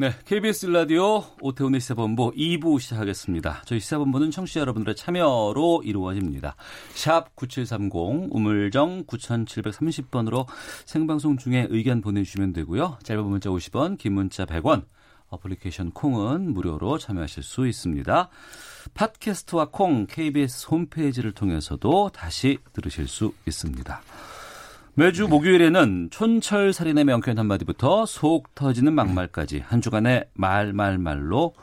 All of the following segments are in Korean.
네, KBS 라디오 오태훈의 시사본부 2부 시작하겠습니다. 저희 시사본부는 청취자 여러분들의 참여로 이루어집니다. 샵 9730 우물정 9730번으로 생방송 중에 의견 보내주시면 되고요. 짧은 문자 50원, 긴 문자 100원, 어플리케이션 콩은 무료로 참여하실 수 있습니다. 팟캐스트와 콩 KBS 홈페이지를 통해서도 다시 들으실 수 있습니다. 매주 목요일에는 촌철 살인의 명쾌한 한마디부터 속 터지는 막말까지 한 주간의 말말말로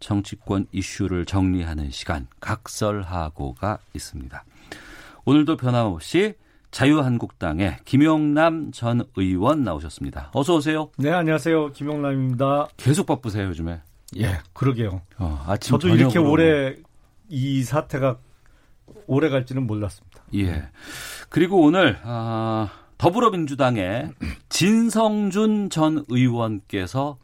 정치권 이슈를 정리하는 시간 각설하고가 있습니다. 오늘도 변함없이 자유한국당의 김용남 전 의원 나오셨습니다. 어서 오세요. 네, 안녕하세요. 김용남입니다. 계속 바쁘세요, 요즘에. 예, 그러게요. 어, 아침 저도 이렇게 저녁으로. 오래 이 사태가 오래 갈지는 몰랐습니다. 예. 그리고 오늘 아, 더불어민주당의 진성준 전 의원께서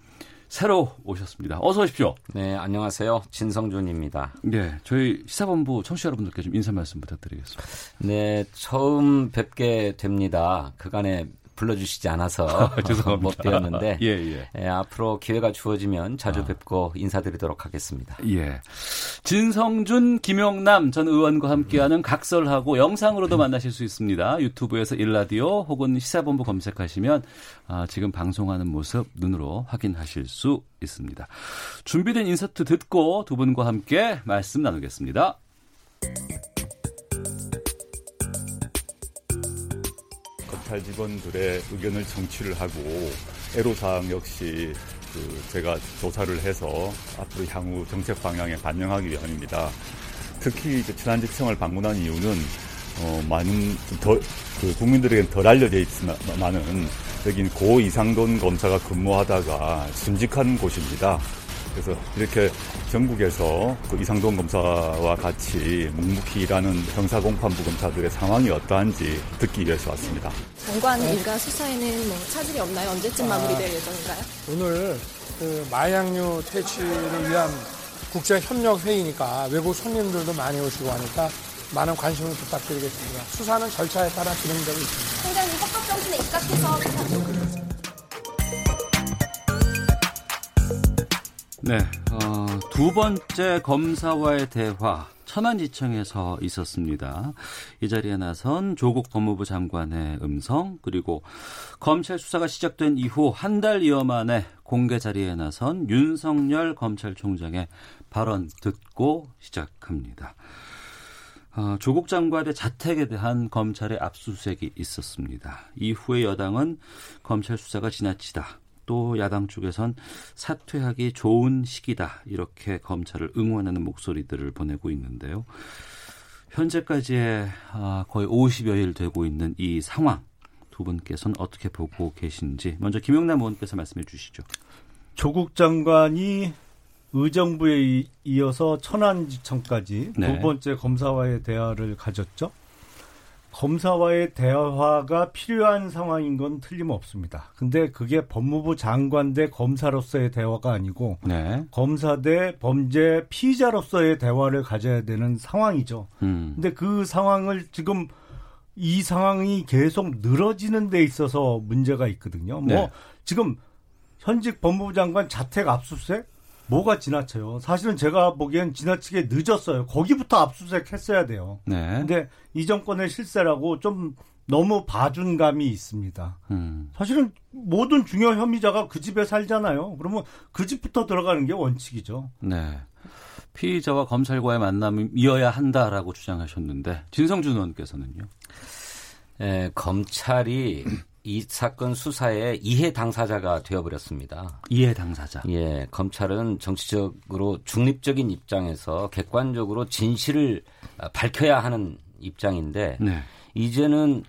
새로 오셨습니다. 어서 오십시오. 네, 안녕하세요. 진성준입니다. 네, 저희 시사본부 청취자 여러분들께 좀 인사 말씀 부탁드리겠습니다. 네, 처음 뵙게 됩니다. 그간에 불러주시지 않아서 죄송합니다. 못 뵈었는데 예, 예. 예, 앞으로 기회가 주어지면 자주 아. 뵙고 인사드리도록 하겠습니다. 예. 진성준, 김용남 전 의원과 함께하는 각설하고 영상으로도 만나실 수 있습니다. 유튜브에서 일라디오 혹은 시사본부 검색하시면 아, 지금 방송하는 모습 눈으로 확인하실 수 있습니다. 준비된 인서트 듣고 두 분과 함께 말씀 나누겠습니다. 검찰 직원들의 의견을 정취를 하고 애로사항 역시 그 제가 조사를 해서 앞으로 향후 정책 방향에 반영하기 위함입니다. 특히 그 천안지청을 방문한 이유는 어, 많은 더 그 국민들에게 덜 알려져 있지만은 여긴 고 이상돈 검사가 근무하다가 순직한 곳입니다. 그래서 이렇게 전국에서 그 이상돈 검사와 같이 묵묵히 일하는 형사공판부 검사들의 상황이 어떠한지 듣기 위해서 왔습니다. 장관 일가 수사에는 뭐 차질이 없나요? 언제쯤 마무리될 예정인가요? 오늘 그 마약류 퇴치를 위한 국제협력 회의니까 외국 손님들도 많이 오시고 하니까 많은 관심을 부탁드리겠습니다. 수사는 절차에 따라 진행되고 있습니다. 총장님 헌법 정신에 입각해서 네, 어, 두 번째 검사와의 대화 천안지청에서 있었습니다. 이 자리에 나선 조국 법무부 장관의 음성 그리고 검찰 수사가 시작된 이후 한 달여 만에 공개 자리에 나선 윤석열 검찰총장의 발언 듣고 시작합니다. 어, 조국 장관의 자택에 대한 검찰의 압수수색이 있었습니다. 이후에 여당은 검찰 수사가 지나치다. 또 야당 쪽에선 사퇴하기 좋은 시기다. 이렇게 검찰을 응원하는 목소리들을 보내고 있는데요. 현재까지의 아, 거의 50여일 되고 있는 이 상황 두 분께서는 어떻게 보고 계신지 먼저 김영남 의원께서 말씀해 주시죠. 조국 장관이 의정부에 이- 이어서 천안지청까지 네. 두 번째 검사와의 대화를 가졌죠. 검사와의 대화가 필요한 상황인 건 틀림없습니다. 근데 그게 법무부 장관 대 검사로서의 대화가 아니고 네. 검사 대 범죄 피의자로서의 대화를 가져야 되는 상황이죠. 음. 근데 그 상황을 지금 이 상황이 계속 늘어지는 데 있어서 문제가 있거든요. 뭐 네. 지금 현직 법무부 장관 자택 압수수색 뭐가 지나쳐요. 사실은 제가 보기엔 지나치게 늦었어요. 거기부터 압수수색 했어야 돼요. 네. 근데 이 정권의 실세라고 좀 너무 봐준 감이 있습니다. 음. 사실은 모든 중요 혐의자가 그 집에 살잖아요. 그러면 그 집부터 들어가는 게 원칙이죠. 네. 피의자와 검찰과의 만남이어야 한다라고 주장하셨는데 진성준 의원께서는요. 예, 검찰이 이 사건 수사의 이해 당사자가 되어버렸습니다. 이해 당사자. 예, 검찰은 정치적으로 중립적인 입장에서 객관적으로 진실을 아, 밝혀야 하는 입장인데 네. 이제는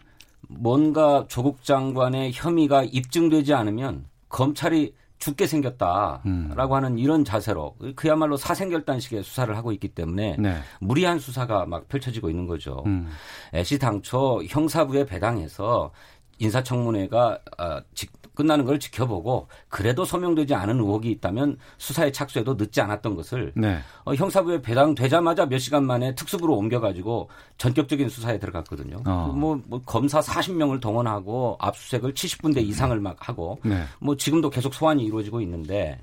뭔가 조국 장관의 혐의가 입증되지 않으면 검찰이 죽게 생겼다라고 음. 하는 이런 자세로 그야말로 사생결단식의 수사를 하고 있기 때문에 네. 무리한 수사가 막 펼쳐지고 있는 거죠. 음. 애시 당초 형사부에 배당해서 인사청문회가 아, 직- 끝나는 걸 지켜보고 그래도 소명되지 않은 의혹이 있다면 수사에 착수해도 늦지 않았던 것을 네. 어, 형사부에 배당되자마자 몇 시간 만에 특수부로 옮겨가지고 전격적인 수사에 들어갔거든요. 어. 뭐, 뭐 검사 40명을 동원하고 압수수색을 70분대 이상을 막 하고 네. 뭐 지금도 계속 소환이 이루어지고 있는데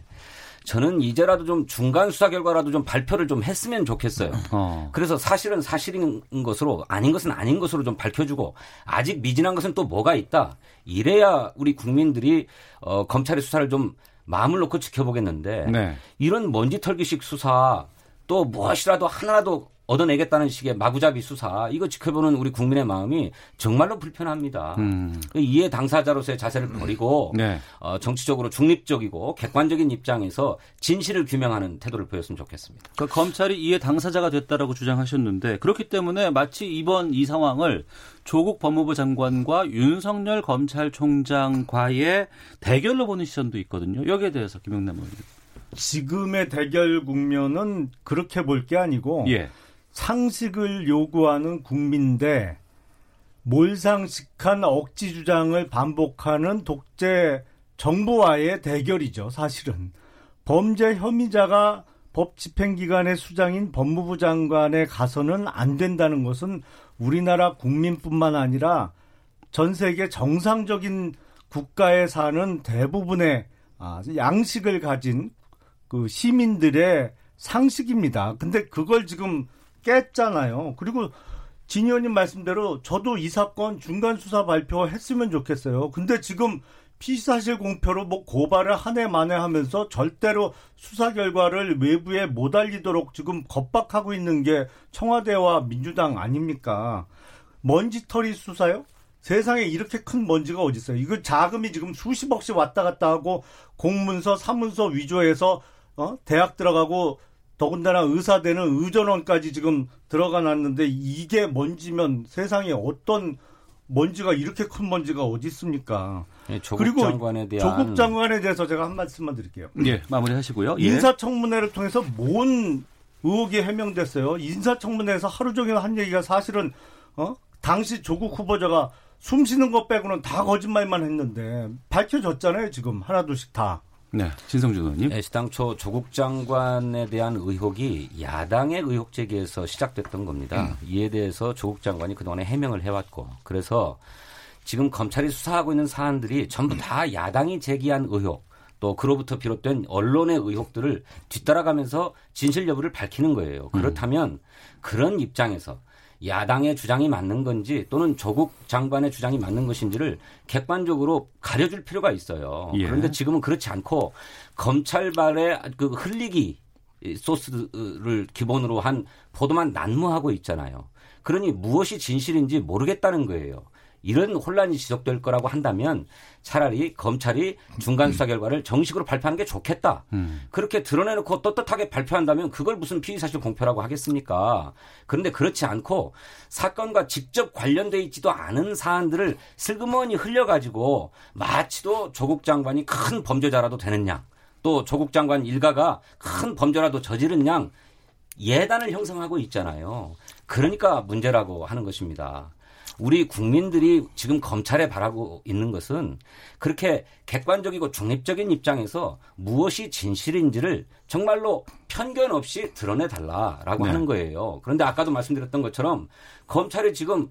저는 이제라도 좀 중간 수사 결과라도 좀 발표를 좀 했으면 좋겠어요. 어. 그래서 사실은 사실인 것으로 아닌 것은 아닌 것으로 좀 밝혀주고 아직 미진한 것은 또 뭐가 있다. 이래야 우리 국민들이 어, 검찰의 수사를 좀 마음을 놓고 지켜보겠는데 네. 이런 먼지 털기식 수사 또 무엇이라도 하나라도 얻어내겠다는 식의 마구잡이 수사 이거 지켜보는 우리 국민의 마음이 정말로 불편합니다. 음. 이해 당사자로서의 자세를 버리고 네. 어, 정치적으로 중립적이고 객관적인 입장에서 진실을 규명하는 태도를 보였으면 좋겠습니다. 그 검찰이 이에 당사자가 됐다라고 주장하셨는데 그렇기 때문에 마치 이번 이 상황을 조국 법무부 장관과 윤석열 검찰총장과의 대결로 보는 시선도 있거든요. 여기에 대해서 김영남 의원님. 지금의 대결 국면은 그렇게 볼 게 아니고 예. 상식을 요구하는 국민 대 몰상식한 억지 주장을 반복하는 독재 정부와의 대결이죠, 사실은. 범죄 혐의자가 법 집행기관의 수장인 법무부 장관에 가서는 안 된다는 것은 우리나라 국민뿐만 아니라 전 세계 정상적인 국가에 사는 대부분의 아, 양식을 가진 그 시민들의 상식입니다. 근데 그걸 지금 깼잖아요. 그리고 진 의원님 말씀대로 저도 이 사건 중간 수사 발표했으면 좋겠어요. 근데 지금 피사실 공표로 뭐 고발을 한 해 만에 하면서 절대로 수사 결과를 외부에 못 알리도록 지금 겁박하고 있는 게 청와대와 민주당 아닙니까? 먼지털이 수사요? 세상에 이렇게 큰 먼지가 어디 있어요? 이거 자금이 지금 수십억씩 왔다 갔다 하고 공문서, 사문서 위조해서 어? 대학 들어가고 더군다나 의사 되는 의전원까지 지금 들어가 놨는데 이게 먼지면 세상에 어떤 먼지가 이렇게 큰 먼지가 어디 있습니까? 예, 조국 그리고 장관에 대한 조국 장관에 대해서 제가 한 말씀만 드릴게요. 예, 마무리하시고요. 예. 인사청문회를 통해서 뭔 의혹이 해명됐어요. 인사청문회에서 하루 종일 한 얘기가 사실은 어? 당시 조국 후보자가 숨 쉬는 것 빼고는 다 거짓말만 했는데 밝혀졌잖아요. 지금 하나둘씩 다. 네, 진성준 의원님. 애시당초 조국 장관에 대한 의혹이 야당의 의혹 제기에서 시작됐던 겁니다. 이에 대해서 조국 장관이 그동안에 해명을 해왔고 그래서 지금 검찰이 수사하고 있는 사안들이 전부 다 야당이 제기한 의혹 또 그로부터 비롯된 언론의 의혹들을 뒤따라가면서 진실 여부를 밝히는 거예요. 그렇다면 그런 입장에서 야당의 주장이 맞는 건지 또는 조국 장관의 주장이 맞는 것인지를 객관적으로 가려줄 필요가 있어요. 예. 그런데 지금은 그렇지 않고 검찰발의 그 흘리기 소스를 기본으로 한 보도만 난무하고 있잖아요. 그러니 무엇이 진실인지 모르겠다는 거예요. 이런 혼란이 지속될 거라고 한다면 차라리 검찰이 중간 수사 결과를 정식으로 발표하는 게 좋겠다. 그렇게 드러내놓고 떳떳하게 발표한다면 그걸 무슨 피의사실 공표라고 하겠습니까? 그런데 그렇지 않고 사건과 직접 관련돼 있지도 않은 사안들을 슬그머니 흘려가지고 마치도 조국 장관이 큰 범죄자라도 되는 양, 또 조국 장관 일가가 큰 범죄라도 저지른 양 예단을 형성하고 있잖아요. 그러니까 문제라고 하는 것입니다. 우리 국민들이 지금 검찰에 바라고 있는 것은 그렇게 객관적이고 중립적인 입장에서 무엇이 진실인지를 정말로 편견 없이 드러내 달라라고 네. 하는 거예요. 그런데 아까도 말씀드렸던 것처럼 검찰이 지금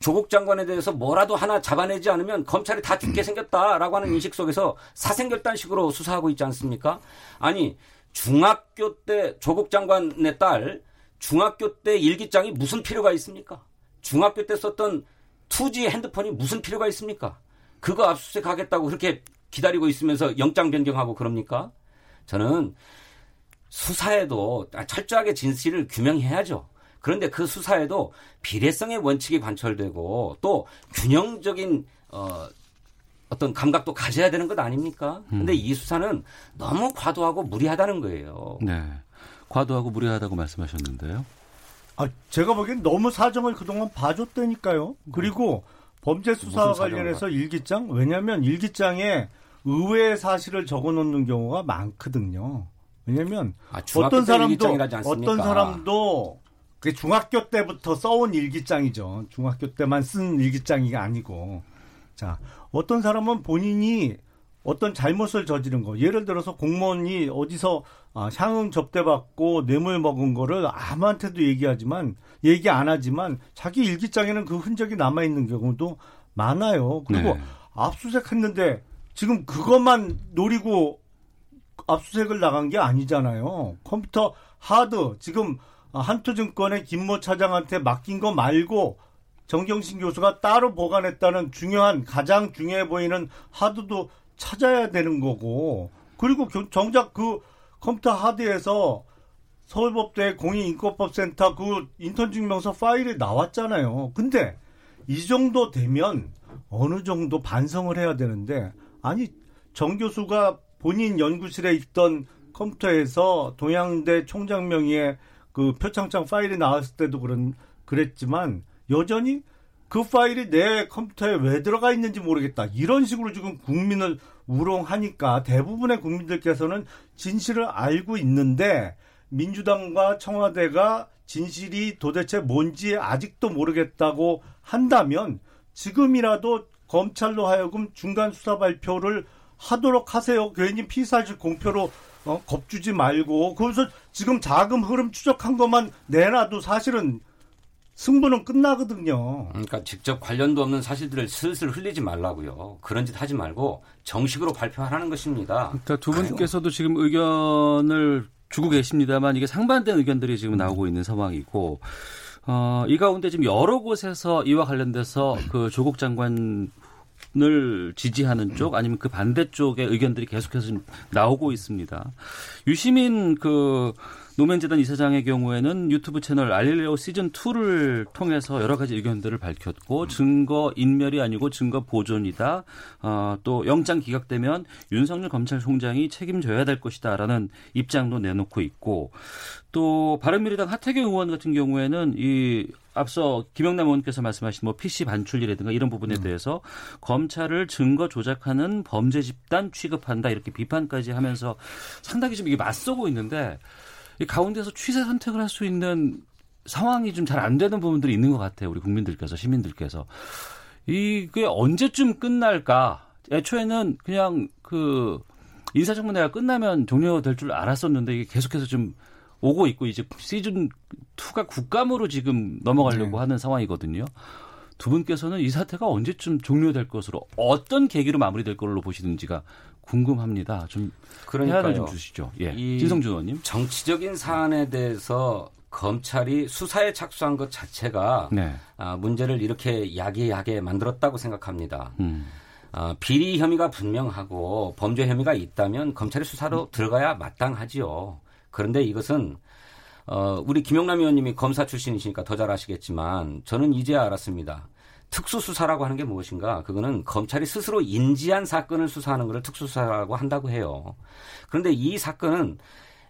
조국 장관에 대해서 뭐라도 하나 잡아내지 않으면 검찰이 다 죽게 생겼다라고 하는 인식 속에서 사생결단식으로 수사하고 있지 않습니까? 아니 중학교 때 조국 장관의 딸 중학교 때 일기장이 무슨 필요가 있습니까? 중학교 때 썼던 2G 핸드폰이 무슨 필요가 있습니까? 그거 압수수색 하겠다고 그렇게 기다리고 있으면서 영장 변경하고 그럽니까? 저는 수사에도 철저하게 진실을 규명해야죠. 그런데 그 수사에도 비례성의 원칙이 관철되고 또 균형적인 어, 어떤 감각도 가져야 되는 것 아닙니까? 근데 이 수사는 너무 과도하고 무리하다는 거예요. 네. 과도하고 무리하다고 말씀하셨는데요. 아, 제가 보기엔 너무 사정을 그동안 봐줬다니까요. 그리고 범죄 수사와 관련해서 일기장 왜냐하면 일기장에 의외의 사실을 적어 놓는 경우가 많거든요. 왜냐하면 아, 중학교 어떤 때 사람도? 어떤 사람도 그 중학교 때부터 써온 일기장이죠. 중학교 때만 쓴 일기장이 아니고 자 어떤 사람은 본인이 어떤 잘못을 저지른 거 예를 들어서 공무원이 어디서 아, 향응 접대받고 뇌물 먹은 거를 아무한테도 얘기하지만 얘기 안 하지만 자기 일기장에는 그 흔적이 남아 있는 경우도 많아요. 그리고 네. 압수수색했는데 지금 그것만 노리고 압수수색을 나간 게 아니잖아요. 컴퓨터 하드 지금 한토증권의 김모 차장한테 맡긴 거 말고 정경신 교수가 따로 보관했다는 중요한 가장 중요해 보이는 하드도 찾아야 되는 거고 그리고 교- 정작 그 컴퓨터 하드에서 서울법대 공인인권법센터 그 인턴 증명서 파일이 나왔잖아요. 근데 이 정도 되면 어느 정도 반성을 해야 되는데 아니 정 교수가 본인 연구실에 있던 컴퓨터에서 동양대 총장 명의의 그 표창장 파일이 나왔을 때도 그런 그랬지만 여전히 그 파일이 내 컴퓨터에 왜 들어가 있는지 모르겠다. 이런 식으로 지금 국민을 우롱하니까 대부분의 국민들께서는 진실을 알고 있는데 민주당과 청와대가 진실이 도대체 뭔지 아직도 모르겠다고 한다면 지금이라도 검찰로 하여금 중간 수사 발표를 하도록 하세요. 괜히 피사실 공표로 어, 겁주지 말고 그래서 지금 자금 흐름 추적한 것만 내놔도 사실은 승부는 끝나거든요. 그러니까 직접 관련도 없는 사실들을 슬슬 흘리지 말라고요. 그런 짓 하지 말고 정식으로 발표하라는 것입니다. 그러니까 두 분께서도 지금 의견을 주고 계십니다만 이게 상반된 의견들이 지금 나오고 있는 상황이고 어, 이 가운데 지금 여러 곳에서 이와 관련돼서 그 조국 장관 을 지지하는 쪽 아니면 그 반대쪽의 의견들이 계속해서 지금 나오고 있습니다. 유시민 그 노맨재단 이사장의 경우에는 유튜브 채널 알릴레오 시즌 2를 통해서 여러 가지 의견들을 밝혔고 증거 인멸이 아니고 증거 보존이다. 어, 또 영장 기각되면 윤석열 검찰총장이 책임져야 될 것이다라는 입장도 내놓고 있고 또 바른미래당 하태경 의원 같은 경우에는 이 앞서 김영남 의원께서 말씀하신 뭐 PC 반출이라든가 이런 부분에 대해서 검찰을 증거 조작하는 범죄 집단 취급한다 이렇게 비판까지 하면서 상당히 좀 이게 맞서고 있는데 이 가운데서 취사 선택을 할 수 있는 상황이 좀 잘 안 되는 부분들이 있는 것 같아요. 우리 국민들께서 시민들께서 이게 언제쯤 끝날까? 애초에는 그냥 그 인사청문회가 끝나면 종료될 줄 알았었는데 이게 계속해서 좀 오고 있고 이제 시즌 2가 국감으로 지금 넘어가려고 하는 상황이거든요. 두 분께서는 이 사태가 언제쯤 종료될 것으로 어떤 계기로 마무리될 걸로 보시는지가 궁금합니다. 좀 그러니까요. 해안을 좀 주시죠. 예. 이- 진성준 의원님. 정치적인 사안에 대해서 검찰이 수사에 착수한 것 자체가 네. 아, 문제를 이렇게 야기하게 만들었다고 생각합니다. 음. 아, 비리 혐의가 분명하고 범죄 혐의가 있다면 검찰이 수사로 들어가야 마땅하지요. 그런데 이것은 어, 우리 김용남 의원님이 검사 출신이시니까 더 잘 아시겠지만 저는 이제 알았습니다. 특수수사라고 하는 게 무엇인가? 그거는 검찰이 스스로 인지한 사건을 수사하는 것을 특수수사라고 한다고 해요. 그런데 이 사건은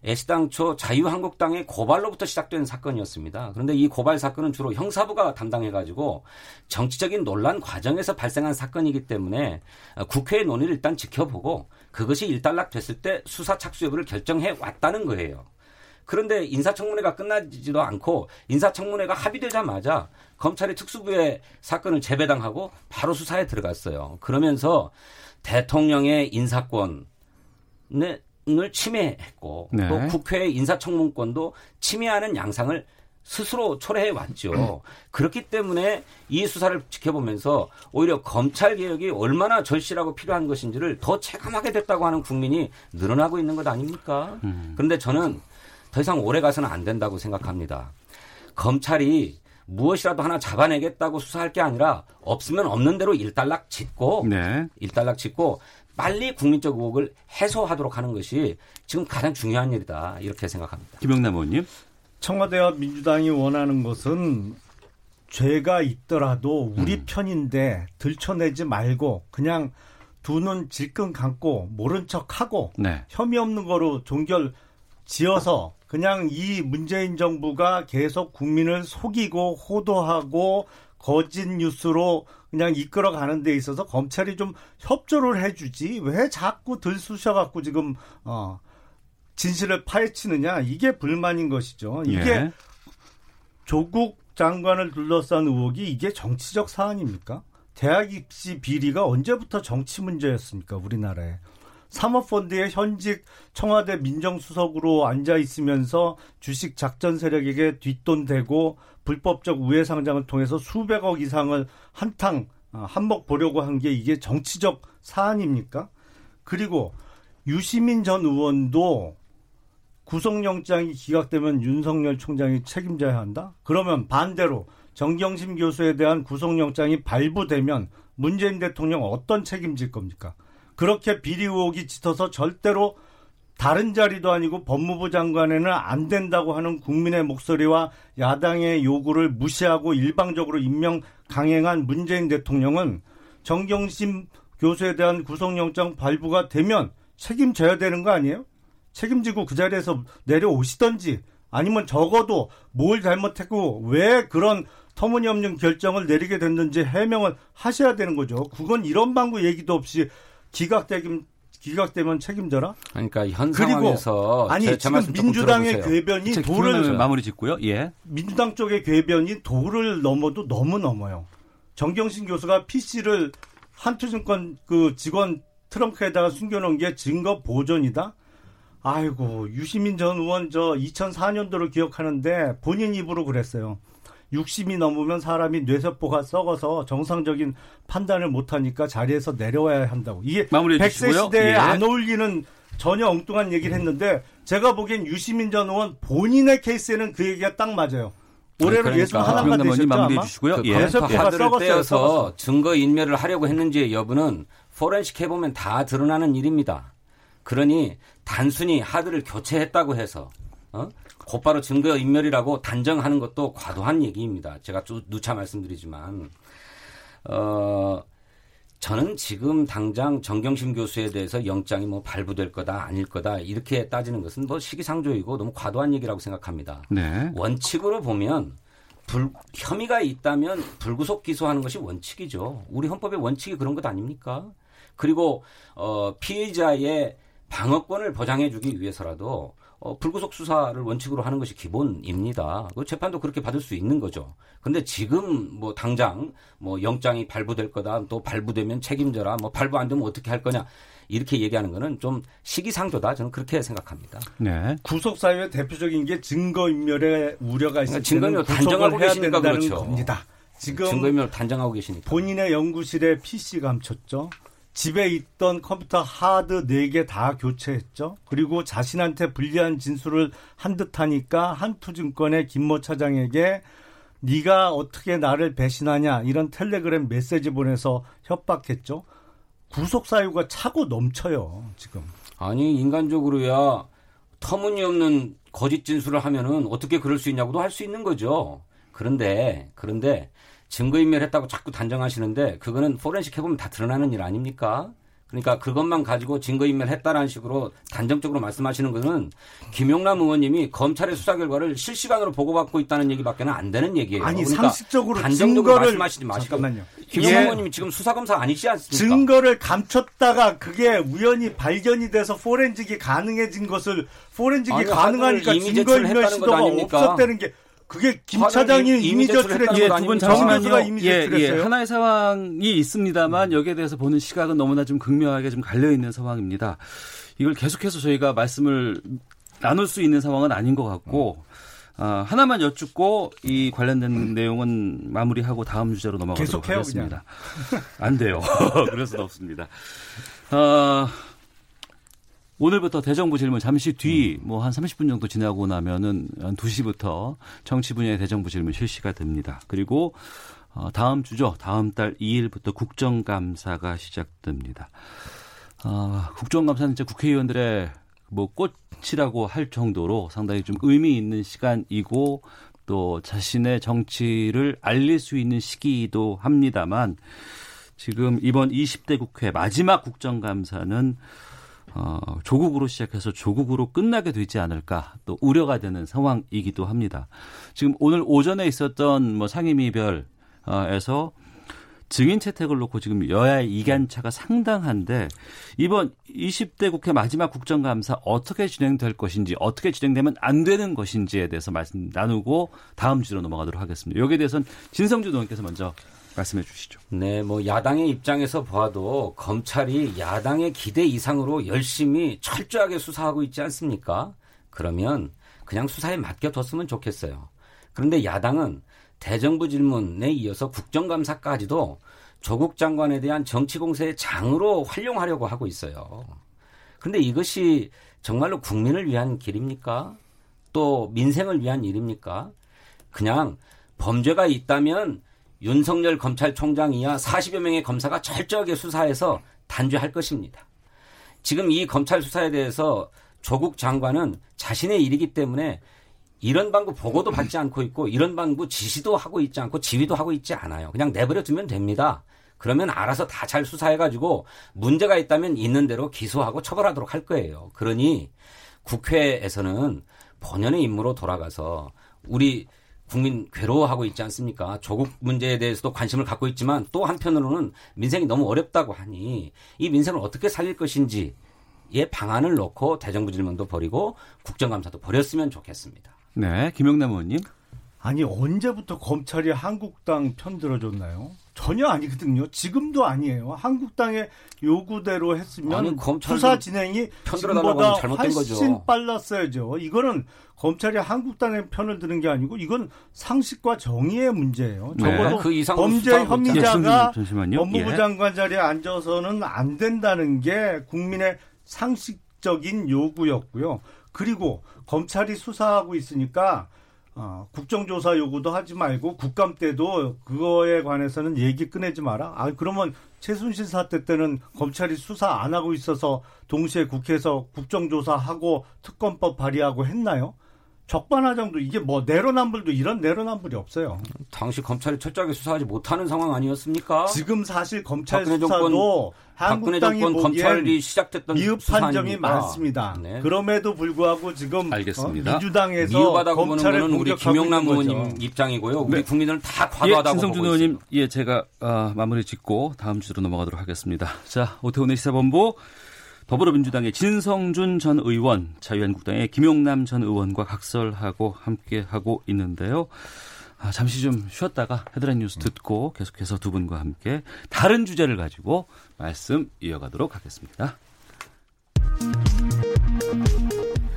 애시당초 자유한국당의 고발로부터 시작된 사건이었습니다. 그런데 이 고발 사건은 주로 형사부가 담당해가지고 정치적인 논란 과정에서 발생한 사건이기 때문에 국회의 논의를 일단 지켜보고 그것이 일단락 됐을 때 수사 착수 여부를 결정해 왔다는 거예요. 그런데 인사청문회가 끝나지도 않고 인사청문회가 합의되자마자 검찰이 특수부의 사건을 재배당하고 바로 수사에 들어갔어요. 그러면서 대통령의 인사권 을 침해했고 네. 또 국회의 인사청문권도 침해하는 양상을 스스로 초래해 왔죠. 그렇기 때문에 이 수사를 지켜보면서 오히려 검찰 개혁이 얼마나 절실하고 필요한 것인지를 더 체감하게 됐다고 하는 국민이 늘어나고 있는 것 아닙니까? 그런데 저는 더 이상 오래 가서는 안 된다고 생각합니다. 검찰이 무엇이라도 하나 잡아내겠다고 수사할 게 아니라 없으면 없는 대로 일단락 짓고 네. 일단락 짓고 빨리 국민적 의혹을 해소하도록 하는 것이 지금 가장 중요한 일이다 이렇게 생각합니다. 김영남 의원님. 청와대와 민주당이 원하는 것은 죄가 있더라도 우리 편인데 들춰내지 말고 그냥 두 눈 질끈 감고 모른 척하고 네. 혐의 없는 거로 종결 지어서 그냥 이 문재인 정부가 계속 국민을 속이고 호도하고 거짓 뉴스로 그냥 이끌어 가는 데 있어서 검찰이 좀 협조를 해주지 왜 자꾸 들쑤셔 갖고 지금 어 진실을 파헤치느냐 이게 불만인 것이죠. 이게 예. 조국 장관을 둘러싼 의혹이 이게 정치적 사안입니까? 대학 입시 비리가 언제부터 정치 문제였습니까? 우리나라에. 사모펀드의 현직 청와대 민정수석으로 앉아 있으면서 주식 작전 세력에게 뒷돈 대고 불법적 우회 상장을 통해서 수백억 이상을 한탕 아, 한몫 보려고 한 게 이게 정치적 사안입니까? 그리고 유시민 전 의원도 구속영장이 기각되면 윤석열 총장이 책임져야 한다? 그러면 반대로 정경심 교수에 대한 구속영장이 발부되면 문재인 대통령 어떤 책임질 겁니까? 그렇게 비리 의혹이 짙어서 절대로 다른 자리도 아니고 법무부 장관에는 안 된다고 하는 국민의 목소리와 야당의 요구를 무시하고 일방적으로 임명 강행한 문재인 대통령은 정경심 교수에 대한 구속영장 발부가 되면 책임져야 되는 거 아니에요? 책임지고 그 자리에서 내려오시던지 아니면 적어도 뭘 잘못했고 왜 그런 터무니없는 결정을 내리게 됐는지 해명을 하셔야 되는 거죠. 그건 이런 방구 얘기도 없이 기각되긴 기각되면 책임져라. 그러니까 현 상황에서 아니 제, 제 지금 민주당의. 궤변이 자, 도를 마무리 짓고요. 예. 민주당 쪽의 궤변이 도를 넘어도 너무 넘어요. 정경심 교수가 PC를 한투증권 그 직원 트렁크에다가 숨겨놓은 게 증거 보존이다. 아이고 유시민 전 의원 저 2004년도를 기억하는데 본인 입으로 그랬어요. 60이 넘으면 사람이 뇌세포가 썩어서 정상적인 판단을 못하니까 자리에서 내려와야 한다고. 이게 마무리해 100세 주시고요. 시대에 예. 안 어울리는 전혀 엉뚱한 얘기를 했는데 제가 보기엔 유시민 전 의원 본인의 케이스에는 그 얘기가 딱 맞아요. 올해로 그러니까. 김영남 의원님 되셨죠 마무리해? 주시고요. 그 예. 하드를 썩었어요, 떼어서. 증거 인멸을 하려고 했는지의 여부는 포렌식 해보면 다 드러나는 일입니다. 그러니 단순히 하드를 교체했다고 해서 어? 곧바로 증거 인멸이라고 단정하는 것도 과도한 얘기입니다. 제가 또 누차 말씀드리지만 어 저는 지금 당장 정경심 교수에 대해서 영장이 뭐 발부될 거다 아닐 거다 이렇게 따지는 것은 뭐 시기상조이고 너무 과도한 얘기라고 생각합니다. 네. 원칙으로 보면 불, 혐의가 있다면 불구속 기소하는 것이 원칙이죠. 우리 헌법의 원칙이 그런 것 아닙니까? 그리고 어, 피해자의 방어권을 보장해주기 위해서라도 어, 불구속 수사를 원칙으로 하는 것이 기본입니다. 그 재판도 그렇게 받을 수 있는 거죠. 근데 지금 뭐 당장 뭐 영장이 발부될 거다, 또 발부되면 책임져라, 뭐 발부 안 되면 어떻게 할 거냐 이렇게 얘기하는 거는 좀 시기상조다. 저는 그렇게 생각합니다. 네. 구속 사유의 대표적인 게 증거 인멸의 우려가 있을 그러니까 증거 인멸 때는 단정하고 계시니까 된다는 그렇죠. 겁니다. 지금 증거 인멸 단정하고 계시니까. 본인의 연구실에 PC 감췄죠. 집에 있던 컴퓨터 하드 4개 다 교체했죠. 그리고 자신한테 불리한 진술을 한 듯하니까 한투증권의 김모 차장에게 네가 어떻게 나를 배신하냐 이런 텔레그램 메시지 보내서 협박했죠. 구속 사유가 차고 넘쳐요. 지금. 아니 인간적으로야 터무니없는 거짓 진술을 하면은 어떻게 그럴 수 있냐고도 할 수 있는 거죠. 그런데 그런데 증거인멸했다고 자꾸 단정하시는데 그거는 포렌식 해보면 다 드러나는 일 아닙니까? 그러니까 그것만 가지고 증거인멸했다라는 식으로 단정적으로 말씀하시는 것은 김용남 의원님이 검찰의 수사 결과를 실시간으로 보고받고 있다는 얘기밖에는 안 되는 얘기예요. 아니 그러니까 상식적으로 단정적으로 증거를 말씀하시지 마시고 잠깐만요. 김용남 예. 의원님이 지금 수사 검사 아니시지 않습니까? 증거를 감췄다가 그게 우연히 발견이 돼서 포렌직이 가능해진 것을 포렌직이 아니, 가능하니까 증거인멸 시도가 아닙니까? 없었다는 게 그게 김 차장이 이미 제출했죠. 예, 거두분 아닙니까? 정 잠시만요. 이미 예, 예. 하나의 상황이 있습니다만 여기에 대해서 보는 시각은 너무나 좀 극명하게 좀 갈려 있는 상황입니다. 이걸 계속해서 저희가 말씀을 나눌 수 있는 상황은 아닌 것 같고 아, 하나만 여쭙고 이 관련된 내용은 마무리하고 다음 주제로 넘어가도록 하겠습니다. 안 돼요. 수는 없습니다. 어, 오늘부터 대정부 질문 잠시 뒤 뭐 한 30분 정도 지나고 나면은 한 2시부터 정치 분야의 대정부 질문 실시가 됩니다. 그리고 어, 다음 주죠. 다음 달 2일부터 국정감사가 시작됩니다. 어, 국정감사는 이제 국회의원들의 뭐 꽃이라고 할 정도로 상당히 좀 의미 있는 시간이고 또 자신의 정치를 알릴 수 있는 시기이기도 합니다만 지금 이번 20대 국회 마지막 국정감사는 어, 조국으로 시작해서 조국으로 끝나게 되지 않을까 또 우려가 되는 상황이기도 합니다. 지금 오늘 오전에 있었던 뭐 상임위별 에서 증인 채택을 놓고 지금 여야 이견차가 상당한데 이번 20대 국회 마지막 국정감사 어떻게 진행될 것인지 어떻게 진행되면 안 되는 것인지에 대해서 말씀 나누고 다음 주로 넘어가도록 하겠습니다. 여기에 대해서는 진성주 의원께서 먼저 말씀해 주시죠. 네, 뭐 야당의 입장에서 보아도 검찰이 야당의 기대 이상으로 열심히 철저하게 수사하고 있지 않습니까? 그러면 그냥 수사에 맡겨뒀으면 좋겠어요. 그런데 야당은 대정부 질문에 이어서 국정감사까지도 조국 장관에 대한 정치 공세의 장으로 활용하려고 하고 있어요. 그런데 이것이 정말로 국민을 위한 길입니까? 또 민생을 위한 일입니까? 그냥 범죄가 있다면 윤석열 검찰총장이야 40여 명의 검사가 철저하게 수사해서 단죄할 것입니다. 지금 이 검찰 수사에 대해서 조국 장관은 자신의 일이기 때문에 이런 방구 보고도 받지 않고 있고 이런 방구 지시도 하고 있지 않고 지휘도 하고 있지 않아요. 그냥 내버려 두면 됩니다. 그러면 알아서 다 잘 수사해가지고 문제가 있다면 있는 대로 기소하고 처벌하도록 할 거예요. 그러니 국회에서는 본연의 임무로 돌아가서 우리 국민 괴로워하고 있지 않습니까? 조국 문제에 대해서도 관심을 갖고 있지만 또 한편으로는 민생이 너무 어렵다고 하니 이 민생을 어떻게 살릴 것인지의 방안을 놓고 대정부 질문도 버리고 국정감사도 버렸으면 좋겠습니다. 네, 김영남 의원님. 아니 언제부터 검찰이 한국당 편 들어줬나요? 전혀 아니거든요. 지금도 아니에요. 한국당의 요구대로 했으면 수사 진행이 지금보다 훨씬 거죠. 빨랐어야죠. 이거는 검찰이 한국당의 편을 드는 게 아니고 이건 상식과 정의의 문제예요. 네. 적어도 그 범죄 예, 혐의자가 잠시만요. 법무부 예. 장관 자리에 앉아서는 안 된다는 게 국민의 상식적인 요구였고요. 그리고 검찰이 수사하고 있으니까 어, 국정조사 요구도 하지 말고 국감 때도 그거에 관해서는 얘기 꺼내지 마라. 아 그러면 최순실 사태 때는 검찰이 수사 안 하고 있어서 동시에 국회에서 국정조사하고 특검법 발의하고 했나요? 적반하장도 이게 뭐 내로남불도 이런 내로남불이 없어요. 당시 검찰이 철저하게 수사하지 못하는 상황 아니었습니까? 지금 사실 검찰 박근혜 수사도 박근혜 한국당이 정권 검찰이 시작됐던 미흡한 점이 수사입니까? 많습니다. 네. 그럼에도 불구하고 지금 알겠습니다. 어, 민주당에서 미흡하다고 보는 검찰을 거는 우리 김용남. 의원님 입장이고요. 우리 네. 국민을 다 예, 과도하다고 진성준 보고 의원님, 있습니다. 예, 제가 아, 마무리 짓고 다음 주로 넘어가도록 하겠습니다. 자, 오태훈의 시사본부 더불어민주당의 진성준 전 의원, 자유한국당의 김용남 전 의원과 각설하고 함께 하고 있는데요. 아, 잠시 좀 쉬었다가 헤드라인 뉴스 듣고 계속해서 두 분과 함께 다른 주제를 가지고 말씀 이어가도록 하겠습니다.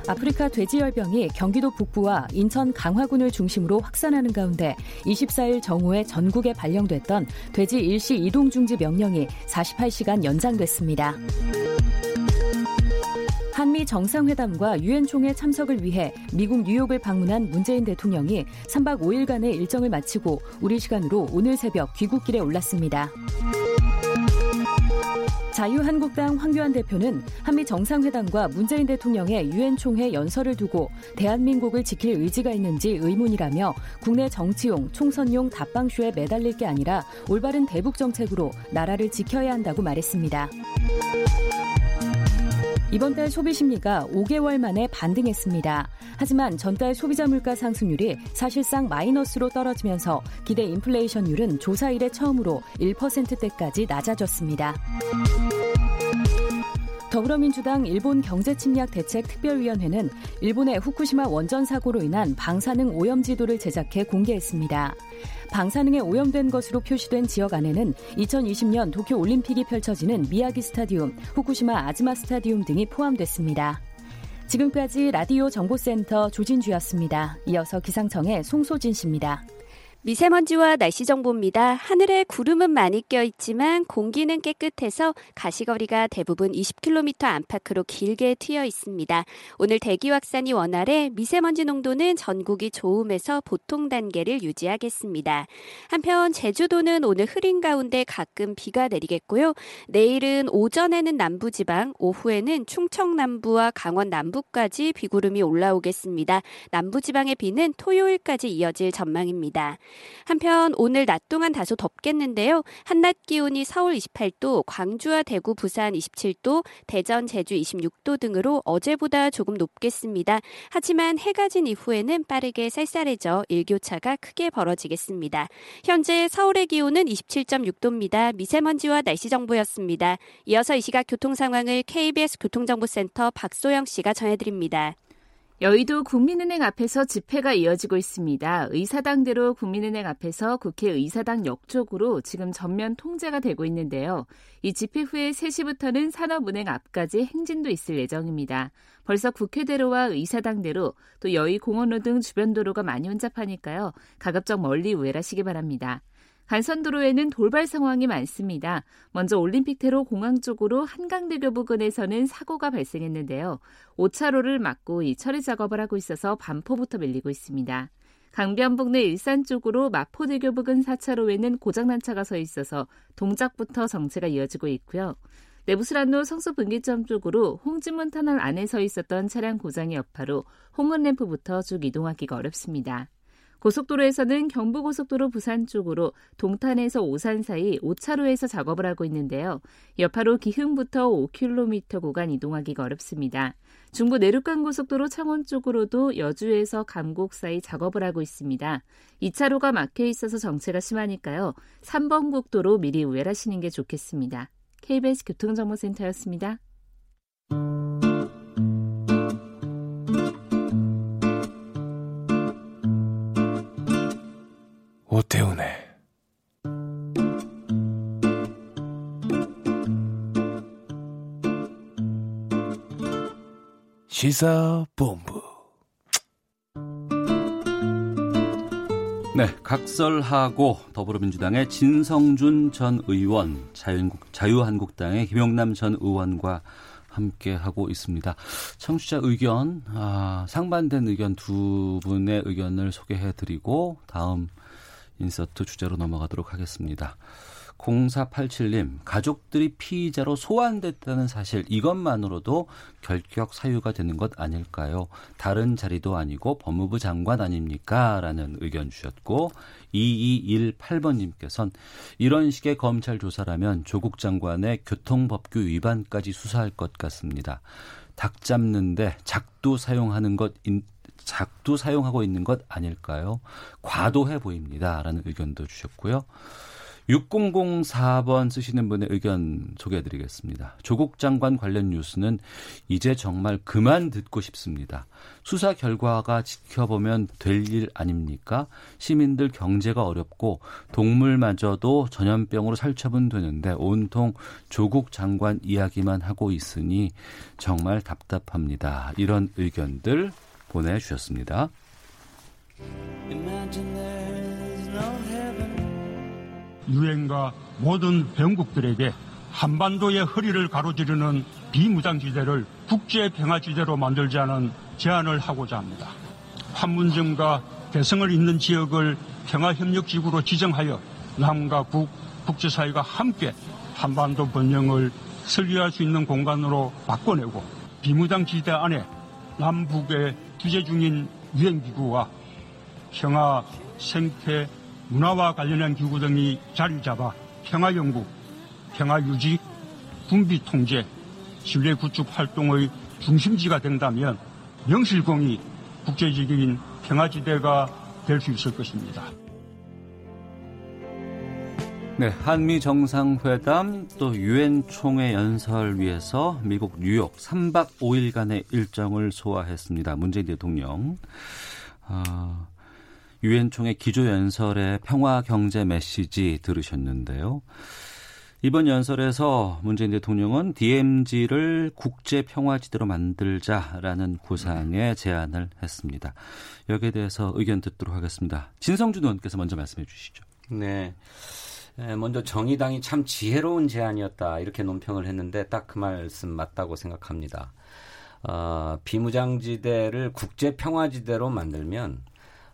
아프리카 돼지열병이 경기도 북부와 인천 강화군을 중심으로 확산하는 가운데 24일 정오에 전국에 발령됐던 돼지 일시 이동 중지 명령이 48시간 연장됐습니다. 한미 정상회담과 유엔 총회 참석을 위해 미국 뉴욕을 방문한 문재인 대통령이 3박 5일간의 일정을 마치고 우리 시간으로 오늘 새벽 귀국길에 올랐습니다. 자유한국당 황교안 대표는 한미 정상회담과 문재인 대통령의 유엔 총회 연설을 두고 대한민국을 지킬 의지가 있는지 의문이라며 국내 정치용 총선용 답방쇼에 매달릴 게 아니라 올바른 대북 정책으로 나라를 지켜야 한다고 말했습니다. 이번 달 소비 심리가 5개월 만에 반등했습니다. 하지만 전달 소비자 물가 상승률이 사실상 마이너스로 떨어지면서 기대 인플레이션율은 조사 이래 처음으로 1%대까지 낮아졌습니다. 더불어민주당 일본 경제침략 대책 특별위원회는 일본의 후쿠시마 원전 사고로 인한 방사능 오염 지도를 제작해 공개했습니다. 방사능에 오염된 것으로 표시된 지역 안에는 2020년 도쿄 올림픽이 펼쳐지는 미야기 스타디움, 후쿠시마 아즈마 스타디움 등이 포함됐습니다. 지금까지 라디오 정보센터 조진주였습니다. 이어서 기상청의 송소진 씨입니다. 미세먼지와 날씨 정보입니다. 하늘에 구름은 많이 껴 있지만 공기는 깨끗해서 가시거리가 대부분 20km 안팎으로 길게 트여 있습니다. 오늘 대기 확산이 원활해 미세먼지 농도는 전국이 좋음에서 보통 단계를 유지하겠습니다. 한편 제주도는 오늘 흐린 가운데 가끔 비가 내리겠고요. 내일은 오전에는 남부지방, 오후에는 충청 남부와 강원 남부까지 비구름이 올라오겠습니다. 남부지방의 비는 토요일까지 이어질 전망입니다. 한편 오늘 낮 동안 다소 덥겠는데요. 한낮 기온이 서울 28도, 광주와 대구, 부산 27도, 대전, 제주 26도 등으로 어제보다 조금 높겠습니다. 하지만 해가 진 이후에는 빠르게 쌀쌀해져 일교차가 크게 벌어지겠습니다. 현재 서울의 기온은 27.6도입니다. 미세먼지와 날씨 정보였습니다. 이어서 이 시각 교통 상황을 KBS 교통정보센터 박소영 씨가 전해드립니다. 여의도 국민은행 앞에서 집회가 이어지고 있습니다. 의사당대로 국민은행 앞에서 국회 의사당 역 쪽으로 지금 전면 통제가 되고 있는데요. 이 집회 후에 3시부터는 산업은행 앞까지 행진도 있을 예정입니다. 벌써 국회대로와 의사당대로 또 여의공원로 등 주변 도로가 많이 혼잡하니까요. 가급적 멀리 우회하시기 바랍니다. 간선도로에는 돌발 상황이 많습니다. 먼저 올림픽대로 공항 쪽으로 한강대교 부근에서는 사고가 발생했는데요. 5차로를 막고 이 처리 작업을 하고 있어서 반포부터 밀리고 있습니다. 강변북로 일산 쪽으로 마포대교 부근 4차로에는 고장난 차가 서 있어서 동작부터 정체가 이어지고 있고요. 내부스란로 성수 분기점 쪽으로 홍지문 터널 안에 서 있었던 차량 고장의 여파로 홍은램프부터 쭉 이동하기가 어렵습니다. 고속도로에서는 경부고속도로 부산 쪽으로 동탄에서 오산 사이 5차로에서 작업을 하고 있는데요. 여파로 기흥부터 5km 구간 이동하기가 어렵습니다. 중부 내륙간 고속도로 창원 쪽으로도 여주에서 감곡 사이 작업을 하고 있습니다. 2차로가 막혀 있어서 정체가 심하니까요. 3번 국도로 미리 우회하시는 게 좋겠습니다. KBS 교통정보센터였습니다. 오태훈의 시사본부 네, 각설하고 더불어민주당의 진성준 전 의원, 자유한국, 자유한국당의 김용남 전 의원과 함께 하고 있습니다. 청취자 의견, 아, 상반된 의견 두 분의 의견을 소개해 드리고 다음 인서트 주제로 넘어가도록 하겠습니다. 0487님, 가족들이 피의자로 소환됐다는 사실, 이것만으로도 결격 사유가 되는 것 아닐까요? 다른 자리도 아니고 법무부 장관 아닙니까? 라는 의견 주셨고, 2218번님께서는 이런 식의 검찰 조사라면 조국 장관의 교통법규 위반까지 수사할 것 같습니다. 닭 잡는데 작두 사용하는 것, 작두 사용하고 있는 것 아닐까요? 과도해 보입니다. 라는 의견도 주셨고요. 6004번 쓰시는 분의 의견 소개해 드리겠습니다. 조국 장관 관련 뉴스는 이제 정말 그만 듣고 싶습니다. 수사 결과가 지켜보면 될 일 아닙니까? 시민들 경제가 어렵고 동물마저도 전염병으로 살처분 되는데 온통 조국 장관 이야기만 하고 있으니 정말 답답합니다. 이런 의견들 보내주셨습니다. 유엔과 모든 병국들에게 한반도의 허리를 가로지르는 비무장지대를 국제평화지대로 만들자는 제안을 하고자 합니다. 판문점과 대성을 잇는 지역을 평화협력지구로 지정하여 남과 북, 국제사회가 함께 한반도 번영을 설계할 수 있는 공간으로 바꿔내고 비무장지대 안에 남북의 규제 중인 유엔기구와 평화, 생태, 문화와 관련한 기구 등이 자리 잡아 평화 연구, 평화 유지, 군비 통제, 신뢰 구축 활동의 중심지가 된다면 명실공히 국제적인 평화지대가 될 수 있을 것입니다. 네, 한미 정상회담 또 유엔 총회 연설 위해서 미국 뉴욕 3박 5일간의 일정을 소화했습니다. 문재인 대통령. 어, 유엔 총회 기조 연설의 평화 경제 메시지 들으셨는데요. 이번 연설에서 문재인 대통령은 DMZ를 국제 평화 지대로 만들자라는 구상의 제안을 했습니다. 여기에 대해서 의견 듣도록 하겠습니다. 진성준 의원께서 먼저 말씀해 주시죠. 네. 먼저 정의당이 참 지혜로운 제안이었다 이렇게 논평을 했는데 딱 그 말씀 맞다고 생각합니다. 어, 비무장지대를 국제 평화지대로 만들면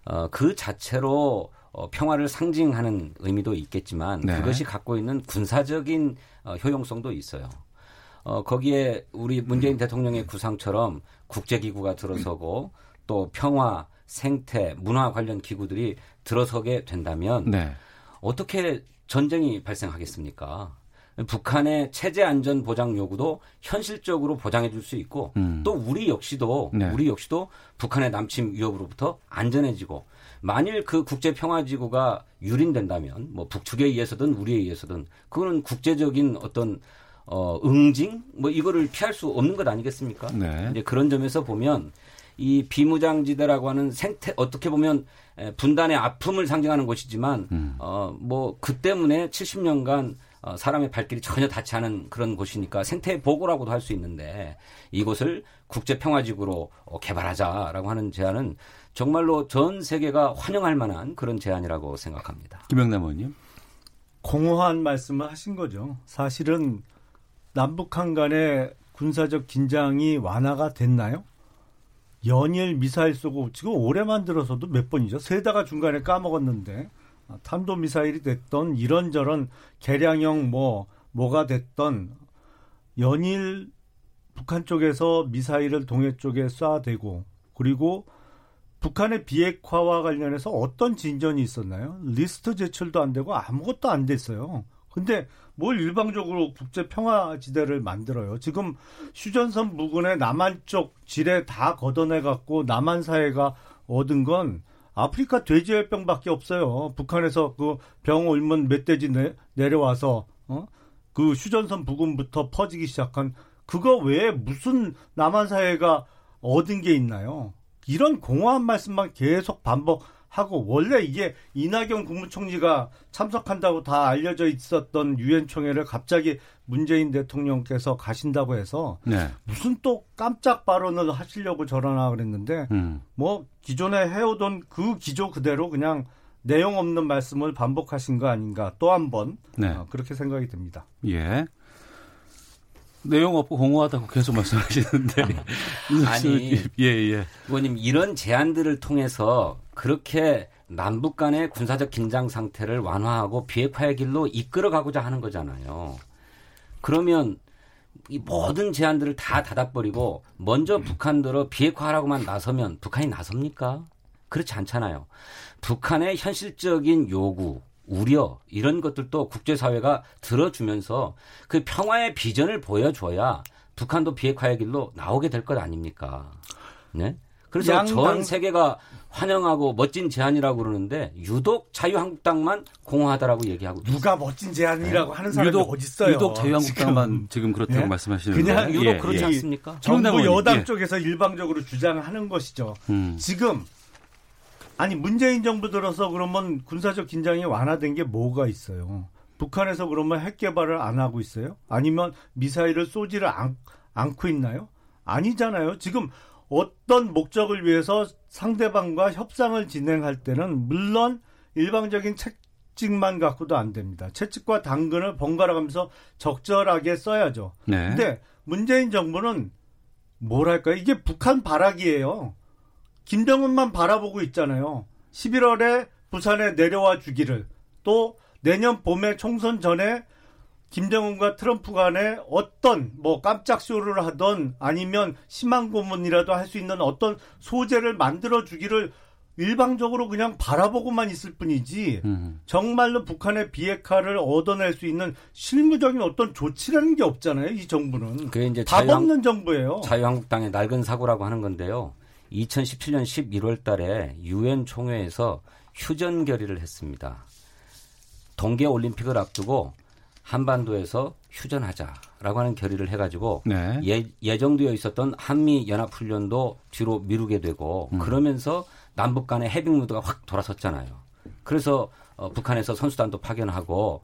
어, 그 자체로 어, 평화를 상징하는 의미도 있겠지만 네. 그것이 갖고 있는 군사적인 어, 효용성도 있어요. 어, 거기에 우리 문재인 대통령의 구상처럼 국제기구가 들어서고 또 평화 생태, 문화 관련 기구들이 들어서게 된다면 네. 어떻게 전쟁이 발생하겠습니까? 북한의 체제 안전 보장 요구도 현실적으로 보장해 줄 수 있고 음. 또 우리 역시도 네. 우리 역시도 북한의 남침 위협으로부터 안전해지고 만일 그 국제 평화 지구가 유린된다면 뭐 북측에 의해서든 우리에 의해서든 그거는 국제적인 어떤 어 응징 뭐 이거를 피할 수 없는 것 아니겠습니까? 네. 이제 그런 점에서 보면 이 비무장지대라고 하는 생태 어떻게 보면 에, 분단의 아픔을 상징하는 곳이지만 음. 어뭐 그 때문에 70년간 어, 사람의 발길이 전혀 닿지 않은 그런 곳이니까 생태 보고라고도 할 수 있는데 이곳을 국제 평화지구로 어, 개발하자라고 하는 제안은 정말로 전 세계가 환영할 만한 그런 제안이라고 생각합니다. 김영남 의원님. 공허한 말씀을 하신 거죠. 사실은 남북한 간의 군사적 긴장이 완화가 됐나요? 연일 미사일 쏘고 지금 올해만 들어서도 몇 번이죠. 세다가 중간에 까먹었는데 아, 탄도 미사일이 됐던 이런저런 개량형 뭐 뭐가 됐던 연일 북한 쪽에서 미사일을 동해 쪽에 쏴대고 그리고 북한의 비핵화와 관련해서 어떤 진전이 있었나요? 리스트 제출도 안 되고 아무것도 안 됐어요. 근데 뭘 일방적으로 국제 평화 지대를 만들어요. 지금 휴전선 부근에 남한 쪽 지뢰 다 걷어내 갖고 남한 사회가 얻은 건 아프리카 돼지열병밖에 없어요. 북한에서 그 병 옮은 멧돼지 내, 내려와서 어? 그 휴전선 부근부터 퍼지기 시작한 그거 외에 무슨 남한 사회가 얻은 게 있나요? 이런 공허한 말씀만 계속 반복 하고 원래 이게 이낙연 국무총리가 참석한다고 다 알려져 있었던 유엔 총회를 갑자기 문재인 대통령께서 가신다고 해서 네. 무슨 또 깜짝 발언을 하시려고 저러나 그랬는데 음. 뭐 기존에 해오던 그 기조 그대로 그냥 내용 없는 말씀을 반복하신 거 아닌가 또 한번 네. 어, 그렇게 생각이 듭니다. 예. 내용 없고 공허하다고 계속 말씀하시는데. 아니, 예, 예. 의원님 이런 제안들을 통해서 그렇게 남북 간의 군사적 긴장 상태를 완화하고 비핵화의 길로 이끌어가고자 하는 거잖아요. 그러면 이 모든 제안들을 다 닫아버리고 먼저 북한들어 비핵화하라고만 나서면 북한이 나섭니까? 그렇지 않잖아요. 북한의 현실적인 요구, 우려 이런 것들도 국제사회가 들어주면서 그 평화의 비전을 보여줘야 북한도 비핵화의 길로 나오게 될 것 아닙니까? 네. 그래서 양당- 전 세계가 환영하고 멋진 제안이라고 그러는데 유독 자유한국당만 공허하다라고 얘기하고 누가 멋진 제안이라고 하는 사람이 유독, 어디 있어요? 유독 자유한국당만 지금, 그렇다고 예? 말씀하시는데. 그냥 유독 예, 그렇지 예. 않습니까? 정부 여당 예. 쪽에서 일방적으로 주장하는 것이죠. 음. 지금 아니 문재인 정부 들어서 그러면 군사적 긴장이 완화된 게 뭐가 있어요? 북한에서 그러면 핵 개발을 안 하고 있어요? 아니면 미사일을 쏘지를 않, 않고 있나요? 아니잖아요. 지금 어떤 목적을 위해서 상대방과 협상을 진행할 때는 물론 일방적인 채찍만 갖고도 안 됩니다. 채찍과 당근을 번갈아 가면서 적절하게 써야죠. 네. 근데 문재인 정부는 뭐랄까요? 이게 북한 발악이에요. 김정은만 바라보고 있잖아요. 11월에 부산에 내려와 주기를 또 내년 봄에 총선 전에 김정은과 트럼프 간에 어떤 뭐 깜짝 쇼를 하던 아니면 심한 고문이라도 할 수 있는 어떤 소재를 만들어 주기를 일방적으로 그냥 바라보고만 있을 뿐이지 음. 정말로 북한의 비핵화를 얻어낼 수 있는 실무적인 어떤 조치라는 게 없잖아요. 이 정부는 그게 이제 답 자유한- 없는 정부예요. 자유한국당의 낡은 사고라고 하는 건데요. 2017년 11월 달에 유엔 총회에서 휴전 결의를 했습니다. 동계 올림픽을 앞두고 한반도에서 휴전하자라고 하는 결의를 해가지고 네. 예, 예정되어 있었던 한미 연합 훈련도 뒤로 미루게 되고 음. 그러면서 남북 간의 해빙 무드가 확 돌아섰잖아요. 그래서 어, 북한에서 선수단도 파견하고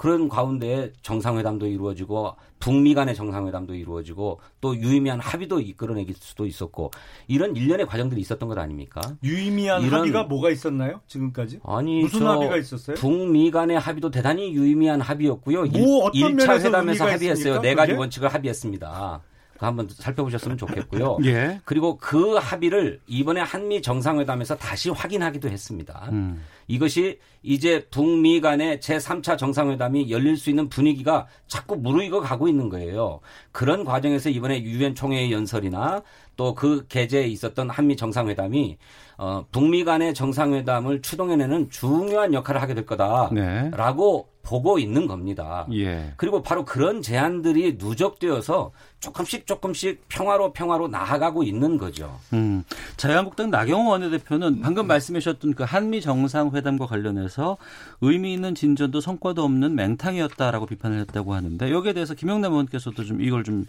그런 가운데 정상회담도 이루어지고 북미 간의 정상회담도 이루어지고 또 유의미한 합의도 이끌어내길 수도 있었고 이런 일련의 과정들이 있었던 것 아닙니까? 유의미한 이런- 합의가 뭐가 있었나요? 지금까지? 아니 무슨 저 합의가 있었어요? 북미 간의 합의도 대단히 유의미한 합의였고요. 뭐 어떤 1차 면에서 회담에서 합의했어요. 있습니까, 네 가지 그게? 원칙을 합의했습니다. 한번 살펴보셨으면 좋겠고요. 예. 그리고 그 합의를 이번에 한미 정상회담에서 다시 확인하기도 했습니다. 음. 이것이 이제 북미 간의 제3차 정상회담이 열릴 수 있는 분위기가 자꾸 무르익어 가고 있는 거예요. 그런 과정에서 이번에 유엔 총회의 연설이나 또 그 계제에 있었던 한미 정상회담이 어, 북미 간의 정상회담을 추동해내는 중요한 역할을 하게 될 거다라고 네. 보고 있는 겁니다. 예. 그리고 바로 그런 제안들이 누적되어서 조금씩 조금씩 평화로 평화로 나아가고 있는 거죠. 음, 자유한국당 나경원 원내대표는 방금 말씀하셨던 그 한미 정상회담과 관련해서 의미 있는 진전도 성과도 없는 맹탕이었다라고 비판을 했다고 하는데 여기에 대해서 김영남 의원께서도 좀 이걸 좀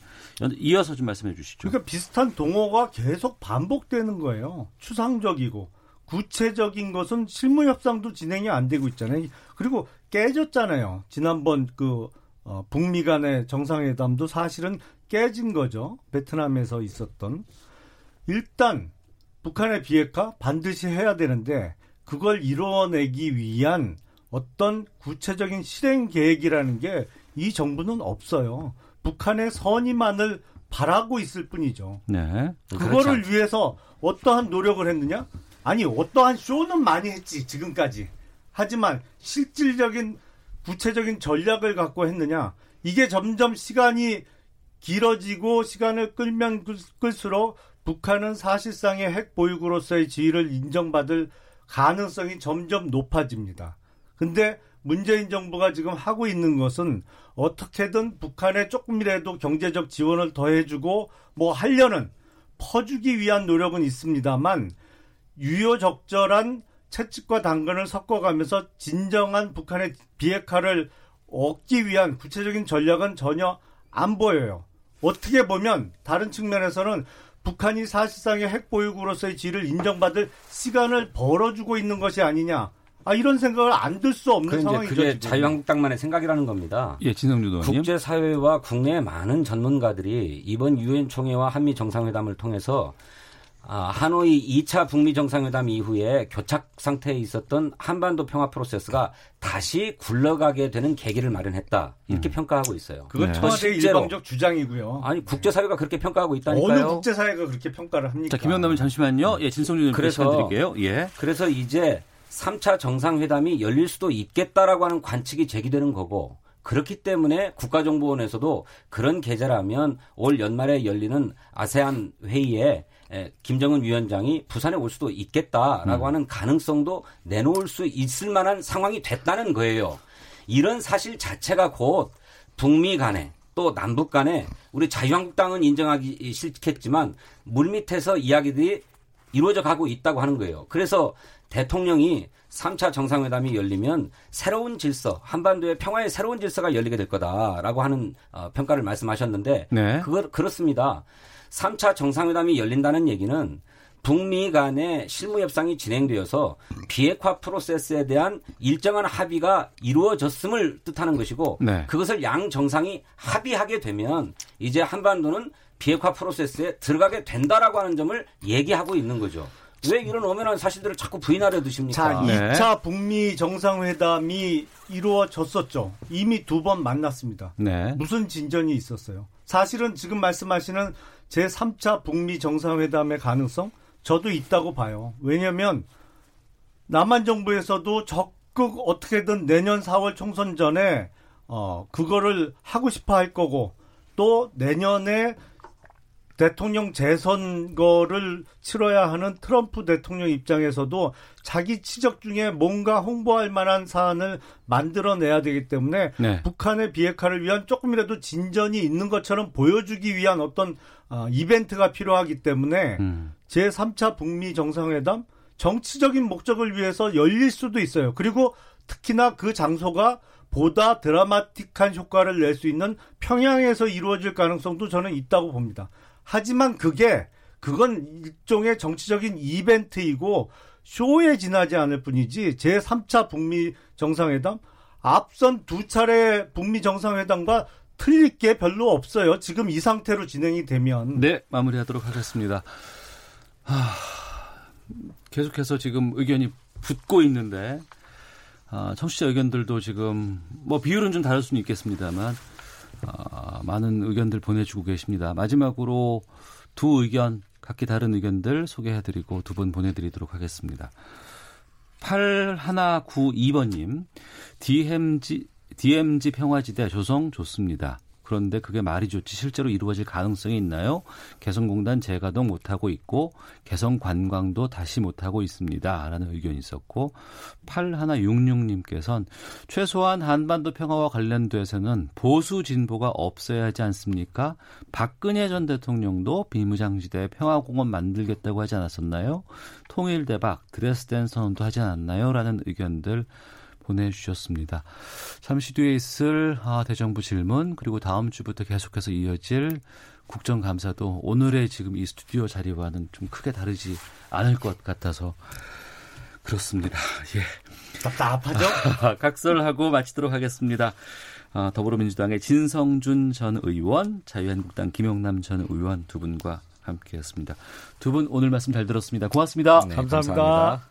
이어서 좀 말씀해 주시죠. 그러니까 비슷한 동호가 계속 반복되는 거예요. 추상적이고 구체적인 것은 실무 협상도 진행이 안 되고 있잖아요. 그리고 깨졌잖아요. 지난번 그 어, 북미 간의 정상회담도 사실은 깨진 거죠. 베트남에서 있었던. 일단 북한의 비핵화 반드시 해야 되는데 그걸 이루어내기 위한 어떤 구체적인 실행 계획이라는 게 이 정부는 없어요. 북한의 선의만을 바라고 있을 뿐이죠. 네. 그거를 위해서 어떠한 노력을 했느냐? 아니, 어떠한 쇼는 많이 했지, 지금까지. 하지만 실질적인 구체적인 전략을 갖고 했느냐? 이게 점점 시간이 길어지고 시간을 끌면 끌수록 북한은 사실상의 핵 보유국으로서의 지위를 인정받을 가능성이 점점 높아집니다. 근데 문재인 정부가 지금 하고 있는 것은 어떻게든 북한에 조금이라도 경제적 지원을 더해주고 뭐 하려는 퍼주기 위한 노력은 있습니다만 유효적절한 채찍과 당근을 섞어가면서 진정한 북한의 비핵화를 얻기 위한 구체적인 전략은 전혀 안 보여요. 어떻게 보면 다른 측면에서는 북한이 사실상의 핵보유국으로서의 지위를 인정받을 시간을 벌어주고 있는 것이 아니냐. 아, 이런 생각을 안 들 수 없는 상황이죠. 그게 지금. 자유한국당만의 생각이라는 겁니다. 예, 진성주 의원님. 국제 사회와 국내의 많은 전문가들이 이번 유엔 총회와 한미 정상회담을 통해서 아, 하노이 2차 북미 정상회담 이후에 교착 상태에 있었던 한반도 평화 프로세스가 다시 굴러가게 되는 계기를 마련했다. 이렇게 음. 평가하고 있어요. 그건 청와대 일방적 주장이고요. 아니 국제사회가 그렇게 평가하고 있다니까요. 어느 국제사회가 그렇게 평가를 합니까? 자, 김영남은 잠시만요. 예, 진성준 의원 그래서 드릴게요. 예. 그래서 이제 3차 정상회담이 열릴 수도 있겠다라고 하는 관측이 제기되는 거고 그렇기 때문에 국가정보원에서도 그런 계제라면 올 연말에 열리는 아세안 회의에 에, 김정은 위원장이 부산에 올 수도 있겠다라고 음. 하는 가능성도 내놓을 수 있을 만한 상황이 됐다는 거예요. 이런 사실 자체가 곧 북미 간에 또 남북 간에 우리 자유한국당은 인정하기 싫겠지만 물밑에서 이야기들이 이루어져 가고 있다고 하는 거예요. 그래서 대통령이 3차 정상회담이 열리면 새로운 질서, 한반도의 평화의 새로운 질서가 열리게 될 거다라고 하는 어, 평가를 말씀하셨는데 네. 그거 그렇습니다. 3차 정상회담이 열린다는 얘기는 북미 간의 실무 협상이 진행되어서 비핵화 프로세스에 대한 일정한 합의가 이루어졌음을 뜻하는 것이고 네. 그것을 양 정상이 합의하게 되면 이제 한반도는 비핵화 프로세스에 들어가게 된다라고 하는 점을 얘기하고 있는 거죠. 왜 이런 엄연한 사실들을 자꾸 부인하려 드십니까? 자, 2차 북미 정상회담이 이루어졌었죠. 이미 두 번 만났습니다. 네. 무슨 진전이 있었어요? 사실은 지금 말씀하시는 제3차 북미 정상회담의 가능성 저도 있다고 봐요. 왜냐하면 남한 정부에서도 적극 어떻게든 내년 4월 총선 전에 어 그거를 하고 싶어 할 거고 또 내년에 대통령 재선거를 치러야 하는 트럼프 대통령 입장에서도 자기 치적 중에 뭔가 홍보할 만한 사안을 만들어내야 되기 때문에 네. 북한의 비핵화를 위한 조금이라도 진전이 있는 것처럼 보여주기 위한 어떤 어, 이벤트가 필요하기 때문에 음. 제3차 북미 정상회담 정치적인 목적을 위해서 열릴 수도 있어요. 그리고 특히나 그 장소가 보다 드라마틱한 효과를 낼 수 있는 평양에서 이루어질 가능성도 저는 있다고 봅니다. 하지만 그게 그건 일종의 정치적인 이벤트이고 쇼에 지나지 않을 뿐이지 제3차 북미 정상회담 앞선 두 차례 북미 정상회담과 틀릴 게 별로 없어요. 지금 이 상태로 진행이 되면 네, 마무리하도록 하겠습니다. 하, 계속해서 지금 의견이 붙고 있는데 아, 청취자 의견들도 지금 뭐 비율은 좀 다를 수는 있겠습니다만 아, 많은 의견들 보내주고 계십니다. 마지막으로 두 의견, 각기 다른 의견들 소개해드리고 두 분 보내드리도록 하겠습니다. 8192번님, DMZ, DMZ 평화지대 조성 좋습니다. 그런데 그게 말이 좋지 실제로 이루어질 가능성이 있나요? 개성공단 재가동 못하고 있고 개성관광도 다시 못하고 있습니다. 라는 의견이 있었고 8166님께서는 최소한 한반도 평화와 관련돼서는 보수 진보가 없어야 하지 않습니까? 박근혜 전 대통령도 비무장지대 평화공원 만들겠다고 하지 않았었나요? 통일대박 드레스덴 선언도 하지 않았나요? 라는 의견들 보내주셨습니다. 잠시 뒤에 있을 아, 대정부 질문 그리고 다음 주부터 계속해서 이어질 국정감사도 오늘의 지금 이 스튜디오 자리와는 좀 크게 다르지 않을 것 같아서 그렇습니다. 예. 답답하죠? 각설하고 마치도록 하겠습니다. 아, 더불어민주당의 진성준 전 의원, 자유한국당 김용남 전 의원 두 분과 함께했습니다. 두 분 오늘 말씀 잘 들었습니다. 고맙습니다. 네, 감사합니다. 감사합니다.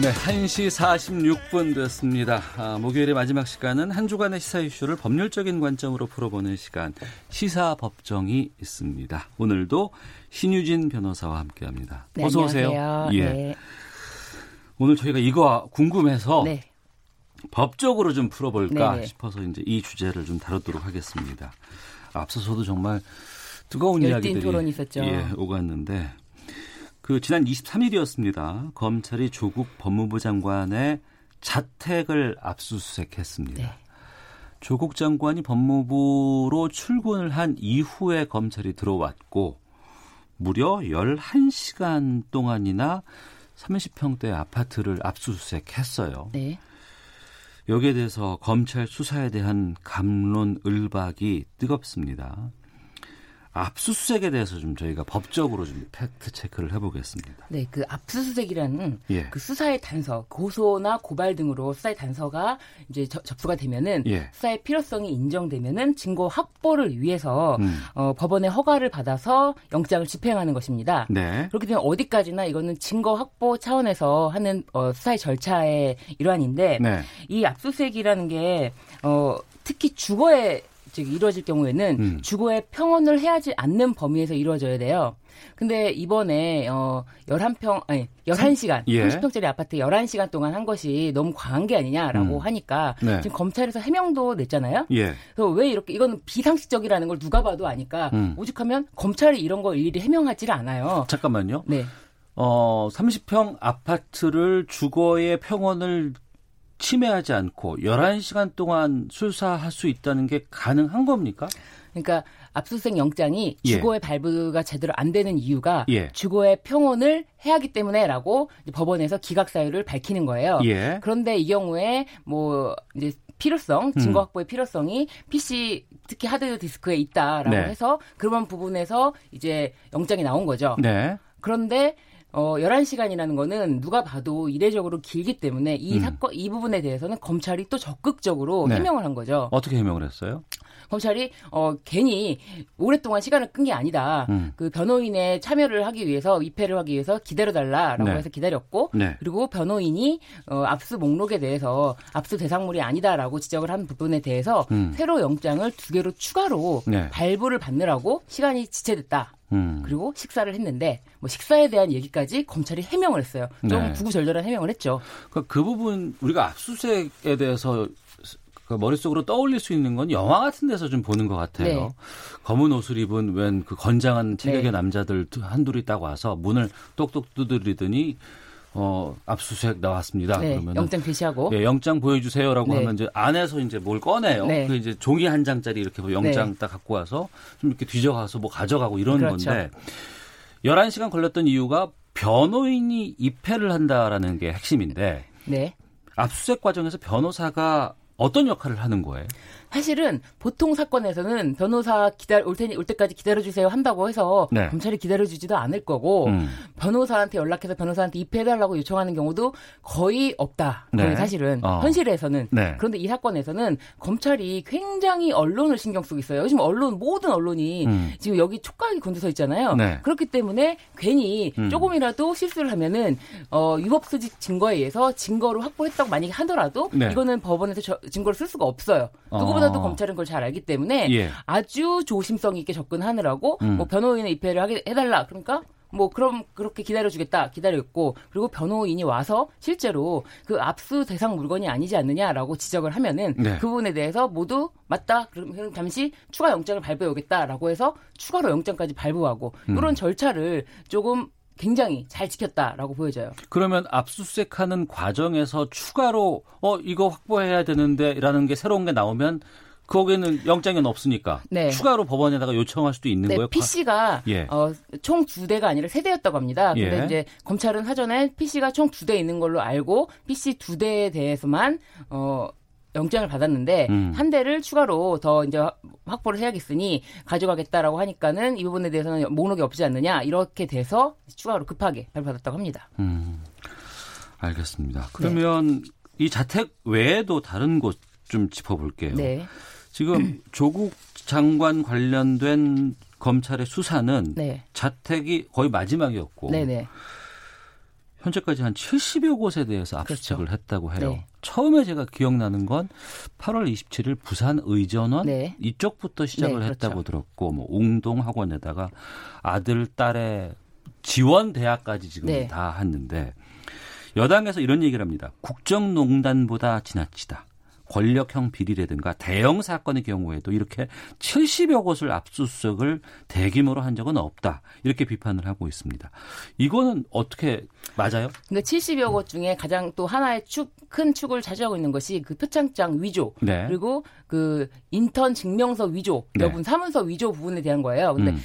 네, 1시 46분 됐습니다. 아, 목요일의 마지막 시간은 한 주간의 시사 이슈를 법률적인 관점으로 풀어보는 시간, 시사 법정이 있습니다. 오늘도 신유진 변호사와 함께 합니다. 네, 어서 오세요. 예. 네. 오늘 저희가 이거 궁금해서 네. 법적으로 좀 풀어볼까 네네. 싶어서 이제 이 주제를 좀 다루도록 하겠습니다. 앞서서도 정말 뜨거운 이야기들이 토론 있었죠. 예, 오갔는데 그 지난 23일이었습니다. 검찰이 조국 법무부 장관의 자택을 압수수색했습니다. 네. 조국 장관이 법무부로 출근을 한 이후에 검찰이 들어왔고 무려 11시간 동안이나 30평대 아파트를 압수수색했어요. 네. 여기에 대해서 검찰 수사에 대한 감론을박이 뜨겁습니다. 압수수색에 대해서 좀 저희가 법적으로 좀 팩트 체크를 해보겠습니다. 네, 그 압수수색이라는 예. 그 수사의 단서, 고소나 고발 등으로 수사의 단서가 이제 저, 접수가 되면은 예. 수사의 필요성이 인정되면은 증거 확보를 위해서 음. 어, 법원의 허가를 받아서 영장을 집행하는 것입니다. 네. 그렇게 되면 어디까지나 이거는 증거 확보 차원에서 하는 어, 수사의 절차의 일환인데 네. 이 압수수색이라는 게 어, 특히 주거에 즉 이루어질 경우에는 음. 주거의 평온을 해야지 않는 범위에서 이루어져야 돼요. 근데 이번에 어 11평 아니 11시간 예. 30평짜리 아파트 11시간 동안 한 것이 너무 과한 게 아니냐라고 음. 하니까 네. 지금 검찰에서 해명도 냈잖아요. 예. 그래서 왜 이렇게 이거는 비상식적이라는 걸 누가 봐도 아니까 음. 오직하면 검찰이 이런 걸 일일이 해명하지를 않아요. 잠깐만요. 네. 어 30평 아파트를 주거의 평온을 침해하지 않고 11시간 동안 수사할 수 있다는 게 가능한 겁니까? 그러니까 압수수색 영장이 예. 주거의 발부가 제대로 안 되는 이유가 예. 주거의 평온을 해야 하기 때문에라고 법원에서 기각 사유를 밝히는 거예요. 예. 그런데 이 경우에 뭐 이제 필요성, 음. 증거 확보의 필요성이 PC 특히 하드 디스크에 있다라고 네. 해서 그런 부분에서 이제 영장이 나온 거죠. 네. 그런데 어, 11시간이라는 거는 누가 봐도 이례적으로 길기 때문에 이 음. 사건, 이 부분에 대해서는 검찰이 또 적극적으로 네. 해명을 한 거죠. 어떻게 해명을 했어요? 검찰이 어 괜히 오랫동안 시간을 끈 게 아니다. 음. 그 변호인의 참여를 하기 위해서 입회를 하기 위해서 기다려 달라라고 네. 해서 기다렸고 네. 그리고 변호인이 어 압수 목록에 대해서 압수 대상물이 아니다라고 지적을 한 부분에 대해서 음. 새로 영장을 두 개로 추가로 네. 발부를 받느라고 시간이 지체됐다. 음. 그리고 식사를 했는데 뭐 식사에 대한 얘기까지 검찰이 해명을 했어요. 좀 네. 구구절절한 해명을 했죠. 그러니까 그 부분 우리가 압수수색에 대해서 그 머릿속으로 떠올릴 수 있는 건 영화 같은 데서 좀 보는 것 같아요. 네. 검은 옷을 입은 웬 그 건장한 체격의 네. 남자들 한둘이 딱 와서 문을 똑똑 두드리더니 어, 압수수색 나왔습니다. 네, 그러면 영장 제시하고 예, 영장 보여주세요라고 네. 하면 이제 안에서 이제 뭘 꺼내요. 네. 그 이제 종이 한 장짜리 이렇게 뭐 영장 네. 딱 갖고 와서 좀 이렇게 뒤져가서 뭐 가져가고 이런 그렇죠. 건데 11시간 걸렸던 이유가 변호인이 입회를 한다라는 게 핵심인데 네. 압수수색 과정에서 변호사가 어떤 역할을 하는 거예요? 사실은 보통 사건에서는 변호사 기다려 올 테니 올 때까지 기다려 주세요 한다고 해서 네. 검찰이 기다려 주지도 않을 거고 음. 변호사한테 연락해서 변호사한테 입회해 달라고 요청하는 경우도 거의 없다. 네. 사실은 어. 현실에서는 네. 그런데 이 사건에서는 검찰이 굉장히 언론을 신경 쓰고 있어요. 요즘 언론 모든 언론이 음. 지금 여기 촉각이 곤두서 있잖아요. 네. 그렇기 때문에 괜히 음. 조금이라도 실수를 하면은 어 유법수직 증거에 의해서 증거를 확보했다고 만약에 하더라도 네. 이거는 법원에서 저, 증거를 쓸 수가 없어요. 어. 누구 보다도 검찰은 그걸 잘 알기 때문에 예. 아주 조심성 있게 접근하느라고 음. 뭐 변호인의 입회를 하게 해달라. 그러니까 뭐 그럼 그렇게 기다려주겠다 기다렸고 그리고 변호인이 와서 실제로 그 압수 대상 물건이 아니지 않느냐라고 지적을 하면은 네. 그 부분에 대해서 모두 맞다 그럼 잠시 추가 영장을 발부해 오겠다라고 해서 추가로 영장까지 발부하고 음. 이런 절차를 조금 굉장히 잘 지켰다라고 보여져요. 그러면 압수수색하는 과정에서 추가로 어 이거 확보해야 되는데라는 게 새로운 게 나오면 거기에는 영장은 없으니까 네. 추가로 법원에다가 요청할 수도 있는 네, 거예요. PC가 예. 어, 총 두 대가 아니라 세 대였다고 합니다. 근데 예. 이제 검찰은 사전에 PC가 총 두 대 있는 걸로 알고 PC 두 대에 대해서만 어 영장을 받았는데 음. 한 대를 추가로 더 이제 확보를 해야겠으니 가져가겠다라고 하니까는 이 부분에 대해서는 목록이 없지 않느냐 이렇게 돼서 추가로 급하게 발표받았다고 합니다. 음. 알겠습니다. 그러면 네. 이 자택 외에도 다른 곳 좀 짚어볼게요. 네. 지금 조국 장관 관련된 검찰의 수사는 네. 자택이 거의 마지막이었고 네네. 네. 현재까지 한 70여 곳에 대해서 압수수색을 그렇죠. 했다고 해요. 네. 처음에 제가 기억나는 건 8월 27일 부산 의전원 네. 이쪽부터 시작을 네, 그렇죠. 했다고 들었고 뭐 웅동 학원에다가 아들 딸의 지원 대학까지 지금 네. 다 했는데 여당에서 이런 얘기를 합니다. 국정농단보다 지나치다. 권력형 비리라든가 대형 사건의 경우에도 이렇게 70여 곳을 압수수색을 대규모로 한 적은 없다. 이렇게 비판을 하고 있습니다. 이거는 어떻게 맞아요? 그러니까 70여 곳 중에 가장 또 하나의 축, 큰 축을 차지하고 있는 것이 그 표창장 위조 네. 그리고 그 인턴 증명서 위조 네. 여분 사문서 위조 부분에 대한 거예요. 근데 음.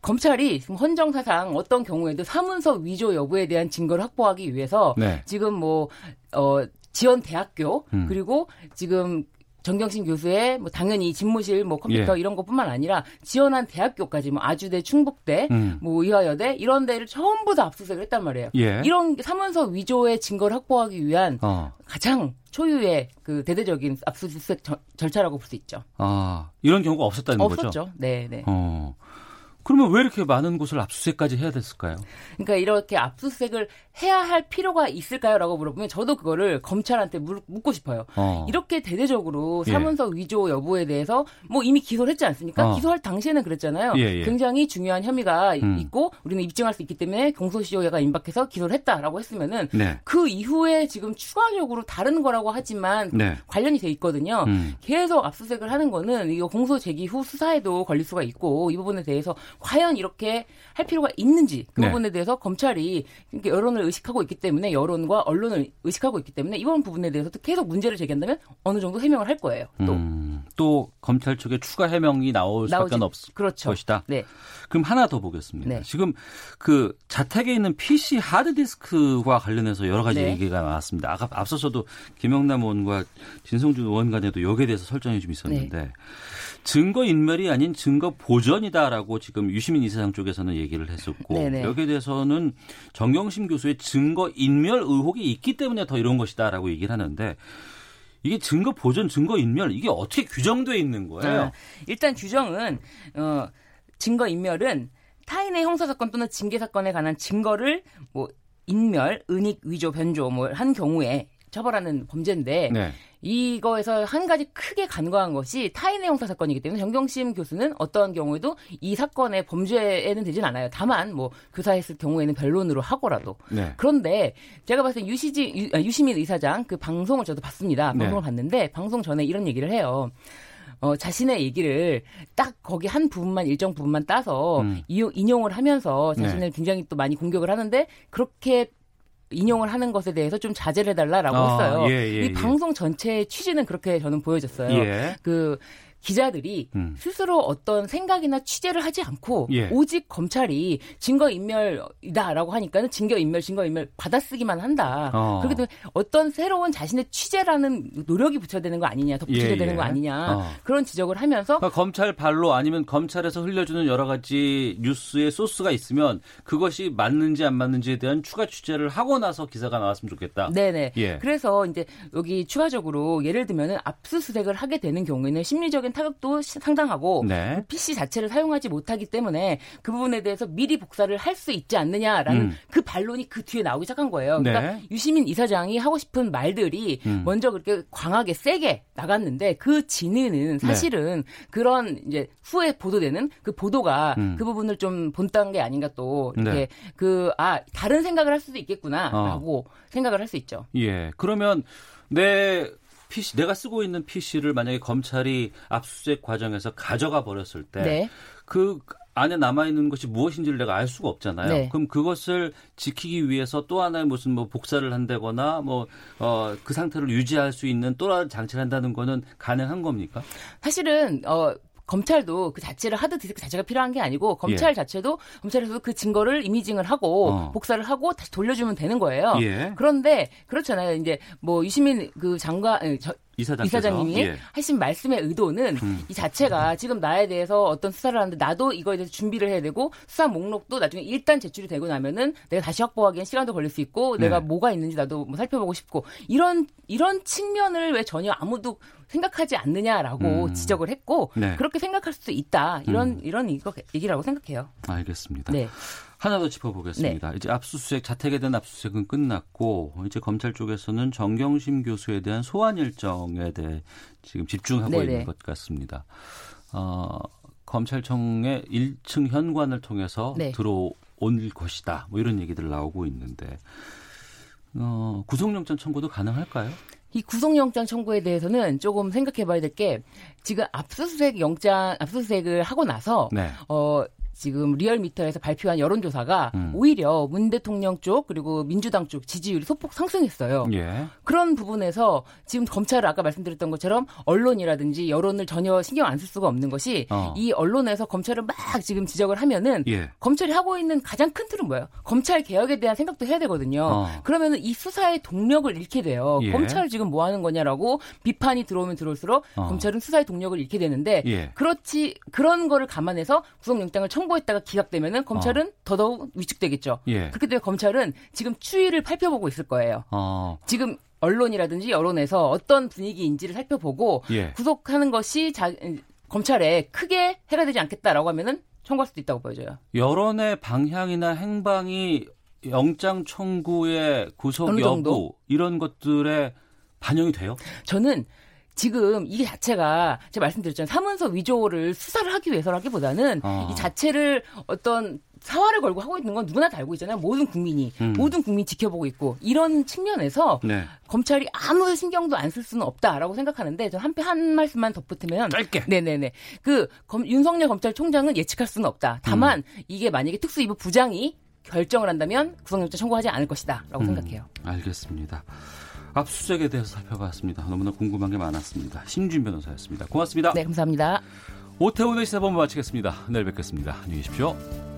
검찰이 지금 헌정사상 어떤 경우에도 사문서 위조 여부에 대한 증거를 확보하기 위해서 네. 지금 뭐, 어, 지원 대학교 음. 그리고 지금 정경심 교수의 뭐 당연히 집무실 뭐 컴퓨터 예. 이런 것뿐만 아니라 지원한 대학교까지 뭐 아주대, 충북대, 음. 뭐 의화여대 이런 데를 전부 다 압수수색을 했단 말이에요. 예. 이런 사문서 위조의 증거를 확보하기 위한 어. 가장 초유의 그 대대적인 압수수색 저, 절차라고 볼 수 있죠. 아 이런 경우가 없었다는 없었죠. 거죠? 없었죠. 네, 네. 어. 그러면 왜 이렇게 많은 곳을 압수수색까지 해야 됐을까요? 그러니까 이렇게 압수수색을 해야 할 필요가 있을까요?라고 물어보면 저도 그거를 검찰한테 물, 묻고 싶어요. 어. 이렇게 대대적으로 예. 사문서 예. 위조 여부에 대해서 뭐 이미 기소를 했지 않습니까? 어. 기소할 당시에는 그랬잖아요. 예, 예. 굉장히 중요한 혐의가 음. 있고 우리는 입증할 수 있기 때문에 공소시효가 임박해서 기소를 했다라고 했으면은 네. 그 이후에 지금 추가적으로 다른 거라고 하지만 네. 관련이 돼 있거든요. 음. 계속 압수수색을 하는 거는 이거 공소 제기 후 수사에도 걸릴 수가 있고 이 부분에 대해서 과연 이렇게 할 필요가 있는지 그 네. 부분에 대해서 검찰이 여론을 의식하고 있기 때문에 여론과 언론을 의식하고 있기 때문에 이번 부분에 대해서도 계속 문제를 제기한다면 어느 정도 해명을 할 거예요. 또, 음, 또 검찰 쪽에 추가 해명이 나올 수밖에 없을 그렇죠. 것이다. 네. 그럼 하나 더 보겠습니다. 네. 지금 그 자택에 있는 PC 하드디스크와 관련해서 여러 가지 네. 얘기가 나왔습니다. 아까 앞서서도 김영남 의원과 진성준 의원 간에도 여기에 대해서 설정이 좀 있었는데 네. 증거 인멸이 아닌 증거 보전이다라고 지금 유시민 이사장 쪽에서는 얘기를 했었고 네네. 여기에 대해서는 정경심 교수의 증거 인멸 의혹이 있기 때문에 더 이런 것이다라고 얘기를 하는데 이게 증거 보전, 증거 인멸 이게 어떻게 규정돼 있는 거예요? 아, 일단 규정은 어, 증거 인멸은 타인의 형사 사건 또는 징계 사건에 관한 증거를 뭐 인멸, 은닉, 위조, 변조 뭐 한 경우에 처벌하는 범죄인데 네. 이거에서 한 가지 크게 간과한 것이 타인의 형사 사건이기 때문에 정경심 교수는 어떠한 경우에도 이 사건의 범죄에는 되진 않아요. 다만 뭐 교사했을 경우에는 변론으로 하고라도. 네. 그런데 제가 봤을 때 유시지 유, 아, 유시민 의사장 그 방송을 저도 봤습니다. 네. 방송을 네. 봤는데 방송 전에 이런 얘기를 해요. 어, 자신의 얘기를 딱 거기 한 부분만 일정 부분만 따서 음. 인용을 하면서 자신을 네. 굉장히 또 많이 공격을 하는데 그렇게 인용을 하는 것에 대해서 좀 자제를 해달라라고 아, 했어요. 예, 예, 이 예. 방송 전체의 취지는 그렇게 저는 보여졌어요. 예. 그 기자들이 음. 스스로 어떤 생각이나 취재를 하지 않고 예. 오직 검찰이 증거 인멸이다라고 하니까는 증거 인멸, 증거 인멸 받아쓰기만 한다. 어. 그렇기 때문에 어떤 새로운 자신의 취재라는 노력이 붙여야 되는 거 아니냐, 덧붙여야 예, 되는 거 예. 아니냐 어. 그런 지적을 하면서 그러니까 검찰 발로 아니면 검찰에서 흘려주는 여러 가지 뉴스의 소스가 있으면 그것이 맞는지 안 맞는지에 대한 추가 취재를 하고 나서 기사가 나왔으면 좋겠다. 네네. 예. 그래서 이제 여기 추가적으로 예를 들면은 압수수색을 하게 되는 경우에는 심리적인 타격도 상당하고 네. PC 자체를 사용하지 못하기 때문에 그 부분에 대해서 미리 복사를 할 수 있지 않느냐라는 음. 그 반론이 그 뒤에 나오기 시작한 거예요. 그러니까 네. 유시민 이사장이 하고 싶은 말들이 음. 먼저 그렇게 강하게 세게 나갔는데 그 진위는 네. 사실은 네. 그런 이제 후에 보도되는 그 보도가 음. 그 부분을 좀 본딴 게 아닌가 또 이렇게 네. 그아 다른 생각을 할 수도 있겠구나라고 어. 생각을 할 수 있죠. 예. 그러면 내 PC 내가 쓰고 있는 PC를 만약에 검찰이 압수수색 과정에서 가져가 버렸을 때그 네. 그 안에 남아 있는 것이 무엇인지를 내가 알 수가 없잖아요. 네. 그럼 그것을 지키기 위해서 또 하나의 무슨 뭐 복사를 한다거나 뭐어그 상태를 유지할 수 있는 또 다른 장치를 한다는 거는 가능한 겁니까? 사실은 어 검찰도 그 자체를 하드 디스크 자체가 필요한 게 아니고 검찰 예. 자체도 검찰에서 그 증거를 이미징을 하고 어. 복사를 하고 다시 돌려주면 되는 거예요. 예. 그런데 그렇잖아요. 이제 뭐 유시민 그 장관 저, 이사장 님이 예. 하신 말씀의 의도는 음. 이 자체가 지금 나에 대해서 어떤 수사를 하는데 나도 이거에 대해서 준비를 해야 되고 수사 목록도 나중에 일단 제출이 되고 나면은 내가 다시 확보하기엔 시간도 걸릴 수 있고 네. 내가 뭐가 있는지 나도 뭐 살펴보고 싶고 이런 이런 측면을 왜 전혀 아무도 생각하지 않느냐라고 음. 지적을 했고 네. 그렇게 생각할 수도 있다 이런 음. 이런 이거 얘기라고 생각해요. 알겠습니다. 네. 하나 더 짚어보겠습니다. 네. 이제 압수수색 자택에 대한 압수수색은 끝났고 이제 검찰 쪽에서는 정경심 교수에 대한 소환 일정에 대해 지금 집중하고 네네. 있는 것 같습니다. 어, 검찰청의 1층 현관을 통해서 네. 들어올 것이다. 뭐 이런 얘기들 나오고 있는데 어, 구속영장 청구도 가능할까요? 이 구속영장 청구에 대해서는 조금 생각해 봐야 될 게 지금 압수수색 영장 압수수색을 하고 나서 네. 어 지금 리얼미터에서 발표한 여론조사가 음. 오히려 문 대통령 쪽 그리고 민주당 쪽 지지율이 소폭 상승했어요. 예. 그런 부분에서 지금 검찰을 아까 말씀드렸던 것처럼 언론이라든지 여론을 전혀 신경 안 쓸 수가 없는 것이 어. 이 언론에서 검찰을 막 지금 지적을 하면은 예. 검찰이 하고 있는 가장 큰 틀은 뭐예요? 검찰 개혁에 대한 생각도 해야 되거든요. 어. 그러면은 이 수사의 동력을 잃게 돼요. 예. 검찰 지금 뭐 하는 거냐라고 비판이 들어오면 들어올수록 어. 검찰은 수사의 동력을 잃게 되는데 예. 그렇지 그런 거를 감안해서 구속영장을 청 청구했다가 기각되면은 검찰은 어. 더더욱 위축되겠죠. 예. 그렇기 때문에 검찰은 지금 추이를 살펴보고 있을 거예요. 어. 지금 언론이라든지 여론에서 어떤 분위기인지를 살펴보고 예. 구속하는 것이 자, 검찰에 크게 해가 되지 않겠다라고 하면은 청구할 수도 있다고 보여져요. 여론의 방향이나 행방이 영장 청구의 구속 여부 이런 것들에 반영이 돼요? 저는 지금 이 자체가 제가 말씀드렸잖아요. 사문서 위조를 수사를 하기 위해서라기보다는 어. 이 자체를 어떤 사활을 걸고 하고 있는 건 누구나 다 알고 있잖아요. 모든 국민이 음. 모든 국민이 지켜보고 있고 이런 측면에서 네. 검찰이 아무 신경도 안 쓸 수는 없다라고 생각하는데 저 한편 한 말씀만 덧붙이면 짧게 네네네 그 검, 윤석열 검찰총장은 예측할 수는 없다. 다만 음. 이게 만약에 특수위부 부장이 결정을 한다면 구속영장 청구하지 않을 것이다라고 음. 생각해요. 알겠습니다. 압수수색에 대해서 살펴봤습니다. 너무나 궁금한 게 많았습니다. 심준 변호사였습니다. 고맙습니다. 네, 감사합니다. 오태훈의 시사본부 마치겠습니다. 내일 뵙겠습니다. 안녕히 계십시오.